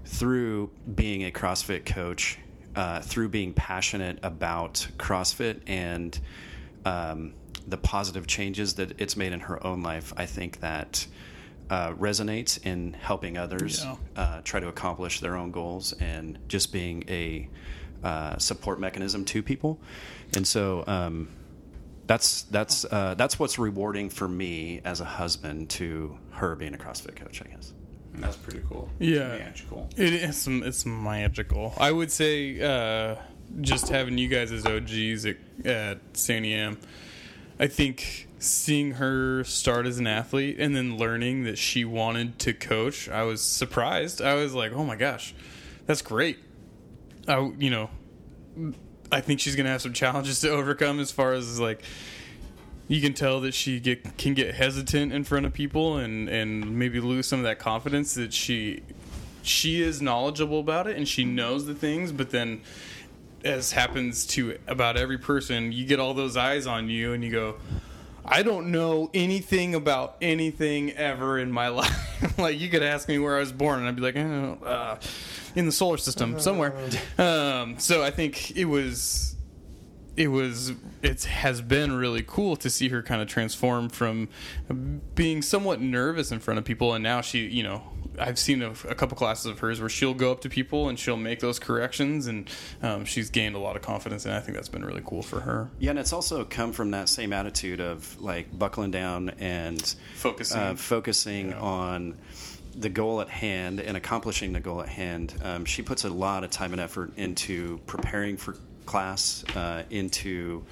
C: through being a CrossFit coach, uh, through being passionate about CrossFit and um, the positive changes that it's made in her own life, I think that uh, resonates in helping others
A: Yeah.
C: uh, try to accomplish their own goals and just being a uh, support mechanism to people. And so um, that's that's uh, that's what's rewarding for me as a husband to her being a CrossFit coach. I guess.
B: That's pretty cool.
A: Yeah.
B: Magical.
A: It is. It's magical. I would say uh, just having you guys as OGs at, at Santiam. I think seeing her start as an athlete and then learning that she wanted to coach, I was surprised. I was like, "Oh my gosh, that's great." I, you know, I think she's gonna have some challenges to overcome as far as like you can tell that she get can get hesitant in front of people and and maybe lose some of that confidence that she she is knowledgeable about it and she knows the things but then as happens to about every person you get all those eyes on you and you go I don't know anything about anything ever in my life. like you could ask me where I was born, and I'd be like, oh, uh, in the solar system somewhere. Um, so I think it was it was it has been really cool to see her kind of transform from being somewhat nervous in front of people. And now she you know i've seen a, a couple classes of hers where she'll go up to people and she'll make those corrections. And um, she's gained a lot of confidence. And i think that's been really cool for her.
C: Yeah, and it's also come from that same attitude of like buckling down and
A: Focusing.
C: uh, focusing on the goal at hand and accomplishing the goal at hand, um, she puts a lot of time and effort into preparing for class, uh, into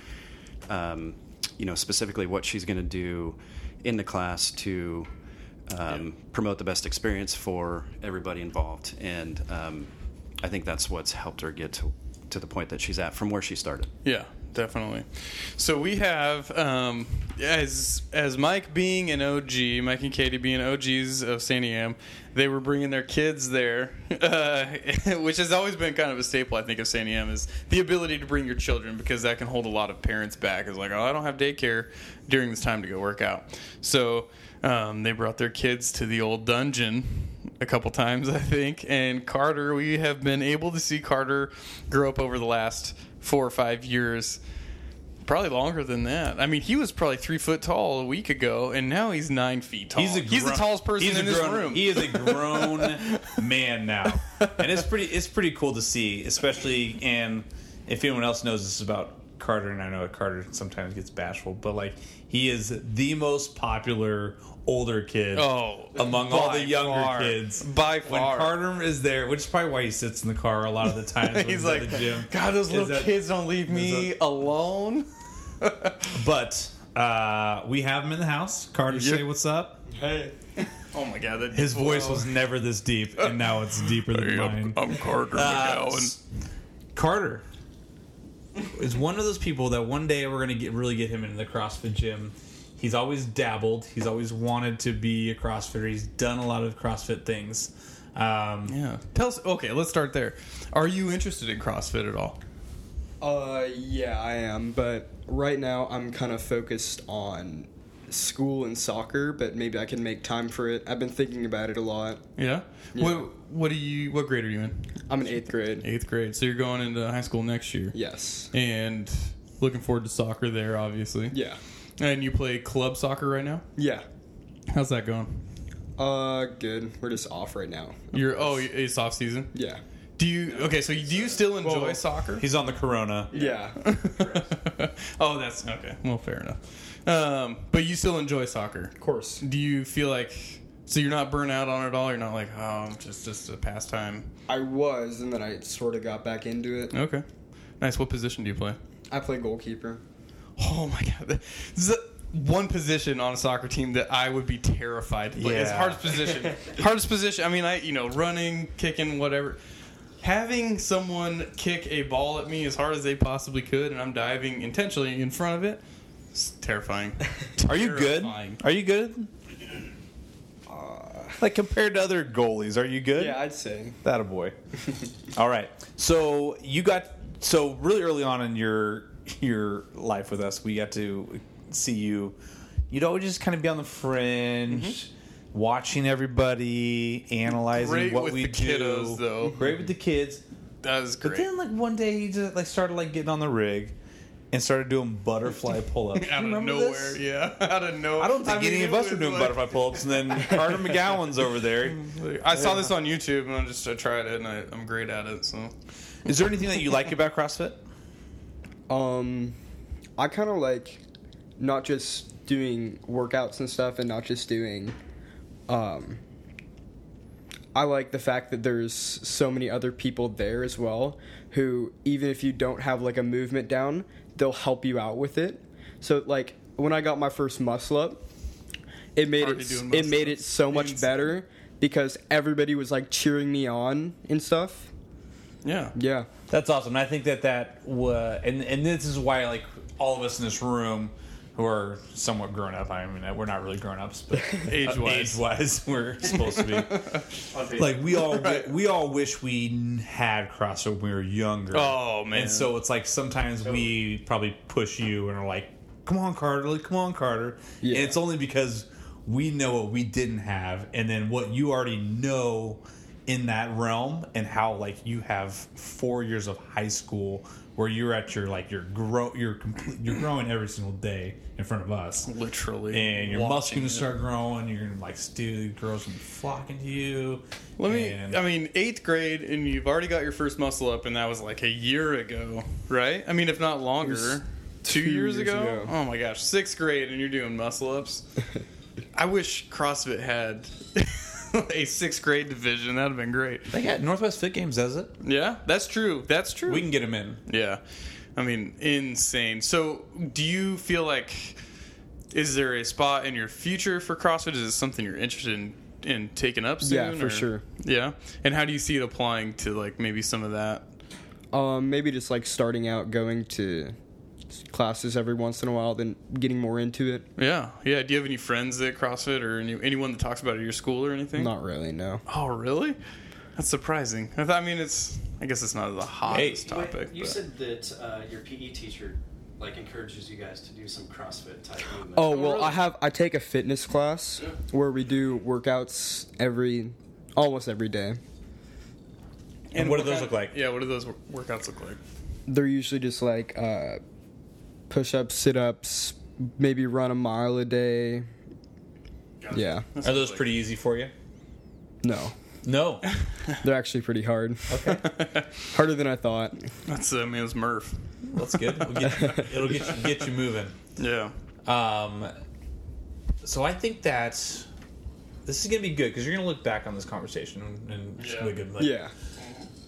C: um, you know specifically what she's going to do in the class to um, promote the best experience for everybody involved, and um, I think that's what's helped her get to to the point that she's at from where she started.
A: Yeah, definitely. So we have um, as as Mike being an OG, Mike and Katie being OGs of Santiam, they were bringing their kids there, uh, which has always been kind of a staple, I think, of Santiam is the ability to bring your children because that can hold a lot of parents back. It's like, oh, I don't have daycare during this time to go work out, so. Um, they brought their kids to the old dungeon a couple times, I think. And Carter, we have been able to see Carter grow up over the last four or five years. Probably longer than that. I mean, he was probably three foot tall a week ago, and now he's nine feet tall.
B: He's, a
A: he's the tallest person
B: he's
A: in this
B: grown-
A: room.
B: He is a grown man now, and it's pretty. It's pretty cool to see, especially. And if anyone else knows this about Carter, and I know that Carter sometimes gets bashful, but like he is the most popular older kid
A: Oh,
B: among all the younger
A: far.
B: kids.
A: By far. when.
B: Carter is there, which is probably why he sits in the car a lot of the times. when
A: he's
B: at
A: like,
B: the gym.
A: God, those little
B: that-
A: kids don't leave me
B: is
A: alone.
B: But uh, we have him in the house. Carter, say what's up.
A: Hey. Oh my God, that
B: His voice was never this deep, and now it's deeper than mine.
A: I'm Carter
B: Uh,
A: McGowan.
B: Carter is one of those people that one day we're going to get really get him into the CrossFit gym. He's always dabbled. He's always wanted to be a CrossFitter. He's done a lot of CrossFit things. Um,
A: Yeah. Tell us. Okay, let's start there. Are you interested in CrossFit at all?
E: Uh, yeah, I am, but right now I'm kind of focused on school and soccer, but maybe I can make time for it. I've been thinking about it a lot.
A: Yeah.
E: Yeah.
A: What What do you? What grade are you in?
E: I'm in eighth grade.
A: Eighth grade. So you're going into high school next year.
E: Yes.
A: And looking forward to soccer there, obviously.
E: Yeah.
A: And you play club soccer right now.
E: Yeah.
A: How's that going?
E: Uh, good. We're just off right now.
A: You're oh, it's off season.
E: Yeah.
A: Do you okay? So do you still enjoy
B: Well,
A: soccer?
B: he's on the Corona.
E: Yeah.
A: oh, that's okay. Well, fair enough. Um, but you still enjoy soccer.
E: of course.
A: Do you feel like so you're not burnt out on it at all? You're not like oh, just just a pastime.
E: I was, and then I sort of got back into it.
A: Okay, nice. What position do you play?
E: I play goalkeeper.
A: Oh my god, this is the one position on a soccer team that I would be terrified. to play. It's
B: Yeah.
A: hardest position. hardest position. I mean, I you know running, kicking, whatever. Having someone kick a ball at me as hard as they possibly could, and I'm diving intentionally in front of it, it's terrifying.
B: Are you good? Are you good? Uh, like compared to other goalies, are you good?
E: Yeah, I'd say.
B: That a boy. All right. So you got so really early on in your your life with us, we got to see you. You'd always just kind of be on the fringe, watching everybody, analyzing
A: Mm-hmm. Great
B: what
A: with
B: we
A: the
B: do.
A: kiddos, though.
B: Great with the kids.
A: That was great.
B: But then, like one day, he just like started like getting on the rig and started doing butterfly pull-ups.
A: out of nowhere,
B: this?
A: yeah, out of nowhere.
B: I don't think any
A: mean,
B: of us were
A: was
B: doing
A: like-
B: butterfly pull-ups, and then Carter McGowan's over there.
A: I saw this on YouTube and I just I tried it and I, I'm great at it. So
B: Is there anything that you like about CrossFit?
E: Um, I kind of like not just doing workouts and stuff, and not just doing. Um, I like the fact that there's so many other people there as well, who even if you don't have like a movement down, they'll help you out with it. So like when I got my first muscle up, it made it it made it so much
A: Insane.
E: better because everybody was like cheering me on and stuff.
A: yeah,
E: Yeah.
B: That's awesome. And I think that that wa and and this is why like all of us in this room who are somewhat grown up. I mean, we're not really grown ups, but uh,
A: Age-wise.
B: age wise, we're supposed to be. like we all we all wish we n- had CrossFit when we were younger.
A: Oh, man.
B: And so it's like sometimes we probably push you and are like, "Come on, Carter! Like, come on, Carter!"
E: Yeah.
B: And it's only because we know what we didn't have, and then what you already know in that realm, and how like you have four years of high school where you're at your like you're grow you're complete you're growing every single day in front of us
A: literally.
B: and your muscles
A: watching
B: gonna
A: it.
B: start growing. You're gonna like steal girls gonna be flocking to you.
A: Let me. I mean, eighth grade, and you've already got your first muscle up, and that was like a year ago, right? I mean, if not longer, two,
E: two
A: years,
E: years
A: ago?
E: ago.
A: Oh my gosh, sixth grade, and you're doing muscle ups. I wish CrossFit had a sixth grade division. That'd have been great.
B: They got Northwest Fit Games does it.
A: Yeah, that's true. That's true.
B: We can get them in.
A: Yeah. I mean, insane. So, do you feel like is there a spot in your future for CrossFit? Is it something you're interested in, in taking up soon?
E: Yeah, for
A: or-
E: sure.
A: Yeah. And how do you see it applying to like maybe some of that?
E: Um, maybe just like starting out going to classes every once in a while, then getting more into it.
A: Yeah. Yeah. Do you have any friends at CrossFit or any, anyone that talks about it at your school or anything?
E: Not really, no.
A: Oh, really? That's surprising. I, thought, I mean, it's. I guess it's not the hottest
B: Hey.
A: topic.
C: Wait, you
A: but-
C: said that uh, your PE teacher like encourages you guys to do some CrossFit type movement.
E: Oh well,
A: really?
E: I have I take a fitness class where we do workouts every almost every day.
B: And what do those look like?
A: Yeah. What do those workouts look like?
E: They're usually just like uh, push ups, sit ups, maybe run a mile a day. Yeah,
A: That
B: Are those
A: like-
B: pretty easy for you?
E: no,
B: No.
E: they're actually pretty hard. Okay. Harder than I thought.
A: That's uh, man's Murph.
B: That's good. It'll get, it'll get you get you moving.
A: Yeah.
B: Um, so I think that this is gonna be good because you're gonna look back on this conversation and it's gonna be good. Like,
E: Yeah,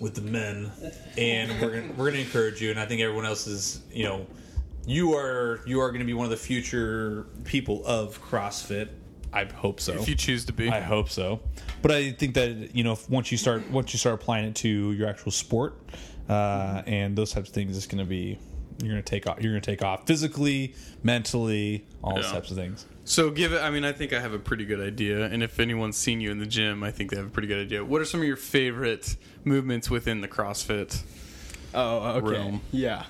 B: with the men, and we're gonna, we're gonna encourage you. And I think everyone else is, you know, you are you are gonna be one of the future people of CrossFit. I hope so.
A: If you choose to be.
B: I hope so. But I think that you know if- once you start once you start applying it to your actual sport uh, and those types of things, it's going to be you're going to take off. You're going to take off physically, mentally, all those
A: Yeah.
B: types of things.
A: So give it. I mean, I think I have a pretty good idea, and if anyone's seen you in the gym, I think they have a pretty good idea. What are some of your favorite movements within the CrossFit?
E: Oh, okay.
A: Realm.
E: Yeah.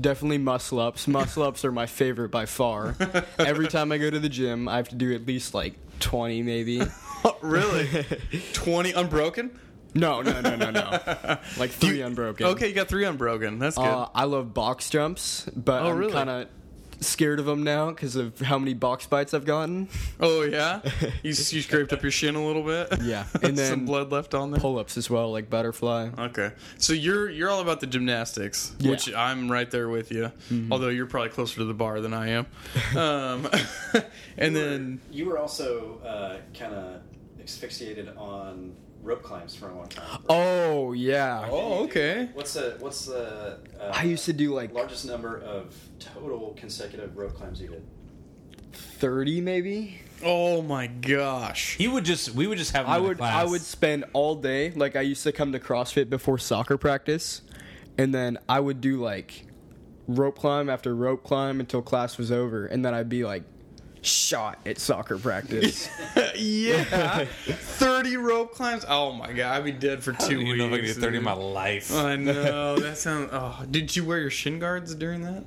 E: Definitely muscle ups. Muscle ups are my favorite by far. Every time I go to the gym, I have to do at least like 20 maybe.
A: really? Twenty unbroken?
E: No, no, no, no, no. Like three unbroken.
A: Okay, you got three unbroken. That's good.
E: Uh, I love box jumps, but
A: Oh,
E: I'm
A: really?
E: kind of scared of them now because of how many box bites I've gotten.
A: oh yeah, you, you scraped up your shin a little bit.
E: Yeah, and
A: some
E: then
A: blood left on there.
E: Pull ups as well, like butterfly.
A: Okay, so you're you're all about the gymnastics,
E: Yeah.
A: which I'm right there with you. Although you're probably closer to the bar than I am. Um, and then
C: you were also uh, kind of asphyxiated on rope climbs for a long time.
E: Oh yeah.
A: Oh, okay.
C: What's the what's the uh,
E: I used to do like
C: largest number of total consecutive rope climbs you did?
E: 30 maybe.
A: oh my gosh,
B: He would just we would just have. Him
E: I
B: in the
E: would I would spend all day like I used to come to CrossFit before soccer practice, and then I would do like rope climb after rope climb until class was over, and then I'd be like shot at soccer practice.
A: yeah, thirty rope climbs. Oh my god, I'd be dead for
B: I
A: two
B: don't even
A: weeks.
B: know if I could do thirty in my life.
A: I know that sounds. Oh, did you wear your shin guards during that?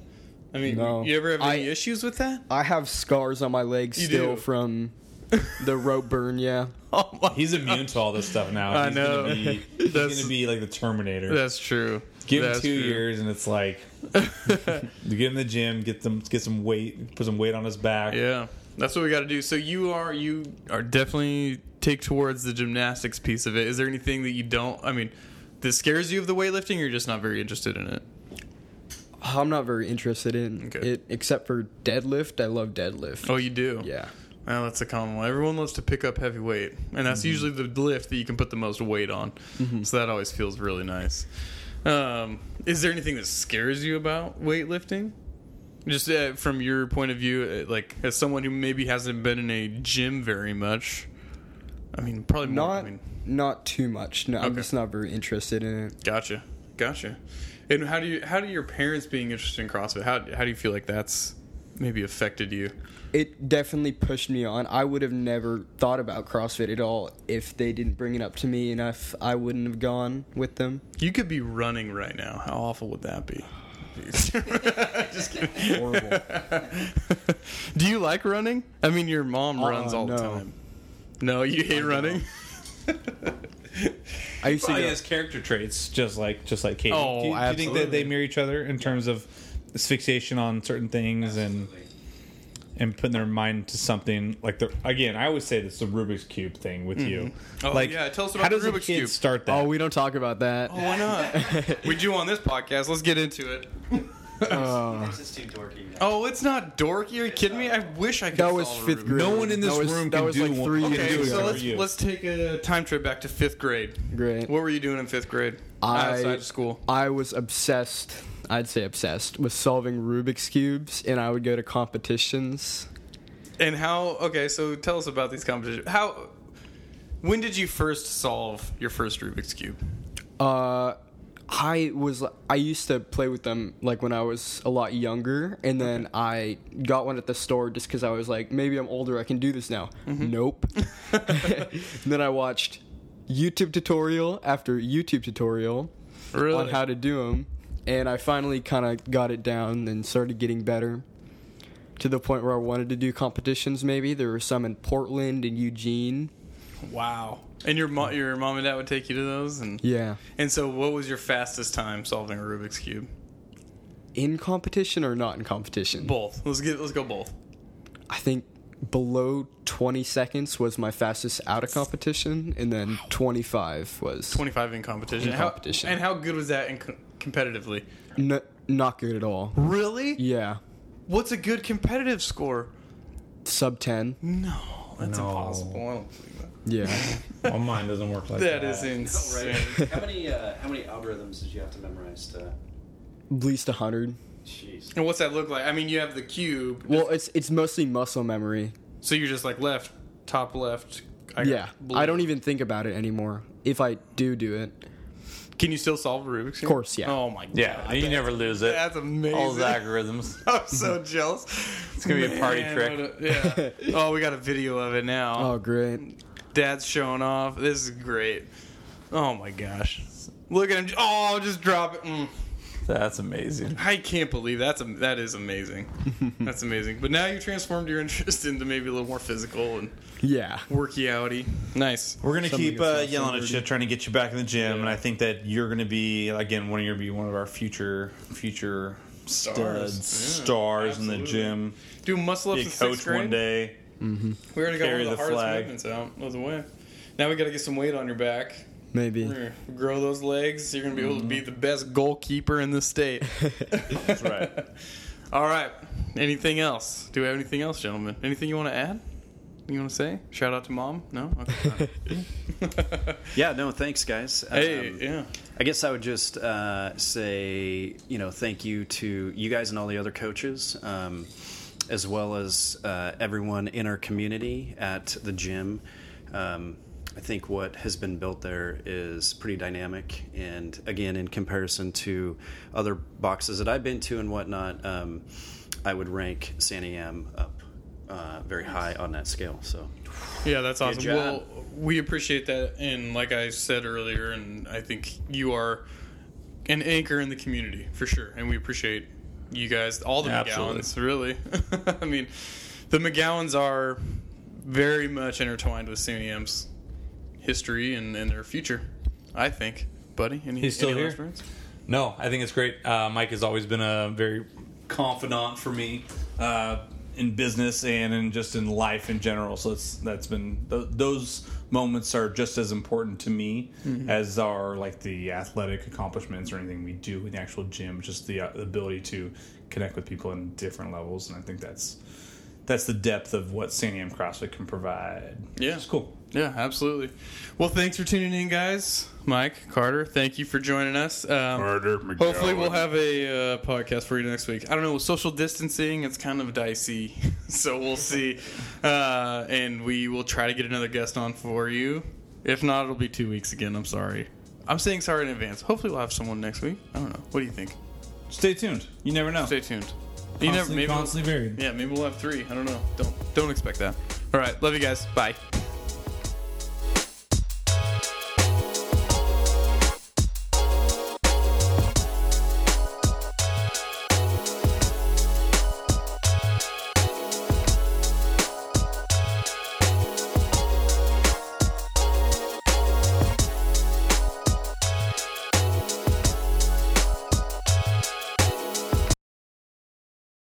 A: I mean,
E: No.
A: you ever have any
E: I-
A: issues with that?
E: I have scars on my legs
A: You
E: still
A: do?
E: from the rope burn. Yeah.
A: Oh my
B: He's immune to all this stuff now.
A: I
B: he's
A: know.
B: Gonna be, he's
A: That's-
B: gonna be like the Terminator.
A: That's true.
B: Give him
A: That's
B: two
A: true.
B: years, and it's like you get in the gym, get them, get some weight, put some weight on his back.
A: Yeah, that's what we got to do. So you are you are definitely take towards the gymnastics piece of it. Is there anything that you don't? I mean, that scares you of the weightlifting? Or you're just not very interested in it.
E: I'm not very interested in
A: Okay.
E: it except for deadlift. I love deadlift.
A: Oh, you do?
E: Yeah.
A: Well, that's a common one. Everyone loves to pick up heavy weight, and that's mm-hmm. usually the lift that you can put the most weight on. Mm-hmm. So that always feels really nice. Um, is there anything that scares you about weightlifting? Just uh, from your point of view, uh, like as someone who maybe hasn't been in a gym very much. I mean, probably more.
E: Not
A: I mean,
E: not too much. No, I'm just not very interested in it.
A: Gotcha, gotcha. And how do you how do your parents being interested in CrossFit? How how do you feel like that's maybe affected you?
E: It definitely pushed me on. I would have never thought about CrossFit at all if they didn't bring it up to me, and if I wouldn't have gone with them.
A: You could be running right now. How awful would that be? Just kidding.
E: Horrible.
A: Do you like running? I mean, your mom
E: Uh-uh,
A: runs all the time. No, you hate running.
E: I used to
B: Probably
E: go.
B: has character traits, just like just like Katie.
A: Oh,
B: do, you, do you think that they mirror each other in terms of asphyxiation on certain things and and putting their mind to something like the again? I always say this the Rubik's cube thing with you. Mm-hmm.
A: Oh,
B: like,
A: yeah, tell us
B: how
A: about the
B: does a
A: Rubik's
B: kid
A: Cube.
B: start that?
E: Oh, we don't talk about that.
A: Oh, why not? we do on this podcast. Let's get into it.
C: Uh, it's just too dorky.
A: Oh, it's not dorky. Are you kidding me? I wish I could.
E: That was fifth grade.
B: No one in this
E: that was,
B: room
E: that
B: can
E: was
B: do
E: like
B: one.
E: three
B: Okay,
A: Okay, so let's let's take a time trip back to fifth grade.
E: Great.
A: What were you doing in fifth grade?
E: I-
A: outside of school.
E: I was obsessed. I'd say obsessed with solving Rubik's cubes, and I would go to competitions.
A: And how? Okay, so tell us about these competitions. How? When did you first solve your first Rubik's cube?
E: Uh, I was I used to play with them like when I was a lot younger, and then I got one at the store just because I was like, maybe I'm older, I can do this now. Nope. and then I watched YouTube tutorial after YouTube tutorial
A: Really?
E: on how to do them, and I finally kind of got it down and started getting better. To the point where I wanted to do competitions. Maybe there were some in Portland and Eugene.
A: Wow. And your mo- your mom and dad would take you to those, and
E: Yeah,
A: and so what was your fastest time solving a Rubik's cube?
E: in competition or not in competition?
A: Both. Let's get let's go both.
E: I think below 20 seconds was my fastest out of competition, and then 25 was
A: Twenty five in competition.
E: In
A: How-
E: competition.
A: and how good was that in competitively?
E: n- not good at all.
A: Really?
E: Yeah,
A: What's a good competitive score?
E: sub 10.
A: No, that's
B: No.
A: impossible. I don't believe that.
E: Yeah,
B: Well, mine doesn't work like that.
A: That is insane.
C: how many uh, how many algorithms did you have to memorize to?
E: at least 100.
C: Jeez.
A: And what's that look like? I mean, you have the cube.
E: Well, it's it's mostly muscle memory.
A: So you're just like left, top left. I got
E: Yeah,
A: blue.
E: I don't even think about it anymore. If I do do it,
A: Can you still solve a Rubik's cube?
E: Of course, yeah.
A: Oh my god.
B: Yeah, you never lose it.
A: That's amazing.
B: All those algorithms.
A: I'm so jealous. It's
B: gonna be a party trick.
A: yeah. Oh, we got a video of it now.
E: oh great.
A: Dad's showing off. This is great. Oh my gosh. Look at him. Oh, just drop it. Mm.
B: That's amazing.
A: I can't believe that's a, that is amazing. that's amazing. But now you transformed your interest into maybe a little more physical and
E: Yeah,
A: worky outy. Nice.
B: We're gonna
E: Something
B: keep uh, yelling at you, trying to get you back in the gym,
A: Yeah.
B: and I think that you're gonna be again one of you're gonna be one of our future future
A: Stars.
B: studs,
A: Yeah,
B: stars in the
A: absolutely.
B: gym.
A: Do muscle ups
B: Be
A: in
B: a
A: sixth
B: coach
A: grade.
B: one day.
A: We already got
B: Carry
A: one of the,
B: the
A: hardest
B: flag.
A: movements out of the way. Now we got to get some weight on your back.
E: maybe.
A: We're grow those legs. You're gonna be able to be the best goalkeeper in the state.
B: That's right.
A: All right. Anything else? Do we have anything else, gentlemen? Anything you want to add? You want to say? Shout out to mom? No. Okay.
C: Yeah, no, thanks, guys.
A: hey,
C: Um,
A: yeah.
C: I guess I would just uh, say, you know, thank you to you guys and all the other coaches, um, as well as uh, everyone in our community at the gym. Um, I think what has been built there is pretty dynamic, and again, in comparison to other boxes that I've been to and whatnot, um, I would rank Santiam up uh, very high on that scale. So,
A: Yeah, that's awesome. Well, we appreciate that, and like I said earlier, and I think you are an anchor in the community for sure, and we appreciate you guys, all the
B: Absolutely.
A: McGowans, really. I mean, the McGowans are very much intertwined with Santiam's history and, and their future. I think, buddy. Any,
B: He's still
A: any
B: here.
A: last words?
B: No, I think it's great. Uh, Mike has always been a very confidant for me uh, in business and in just in life in general. So it's that's been th- those moments are just as important to me as are like the athletic accomplishments or anything we do in the actual gym. Just the uh, ability to connect with people in different levels, and I think that's that's the depth of what Santiam CrossFit can provide.
A: Yeah.
B: it's cool.
A: Yeah, absolutely. Well, thanks for tuning in, guys. Mike Carter, thank you for joining us. Um, hopefully, we'll have a uh, podcast for you next week. I don't know, with social distancing, it's kind of dicey, so we'll see. Uh, and we will try to get another guest on for you. If not, it'll be two weeks again. I'm sorry. I'm saying sorry in advance. Hopefully, we'll have someone next week. I don't know. What do you think?
B: Stay tuned. You never know.
A: Stay tuned. You never, maybe we'll-
B: constantly varied.
A: yeah, maybe we'll have three. I don't know. Don't don't expect that. All right, love you guys. Bye.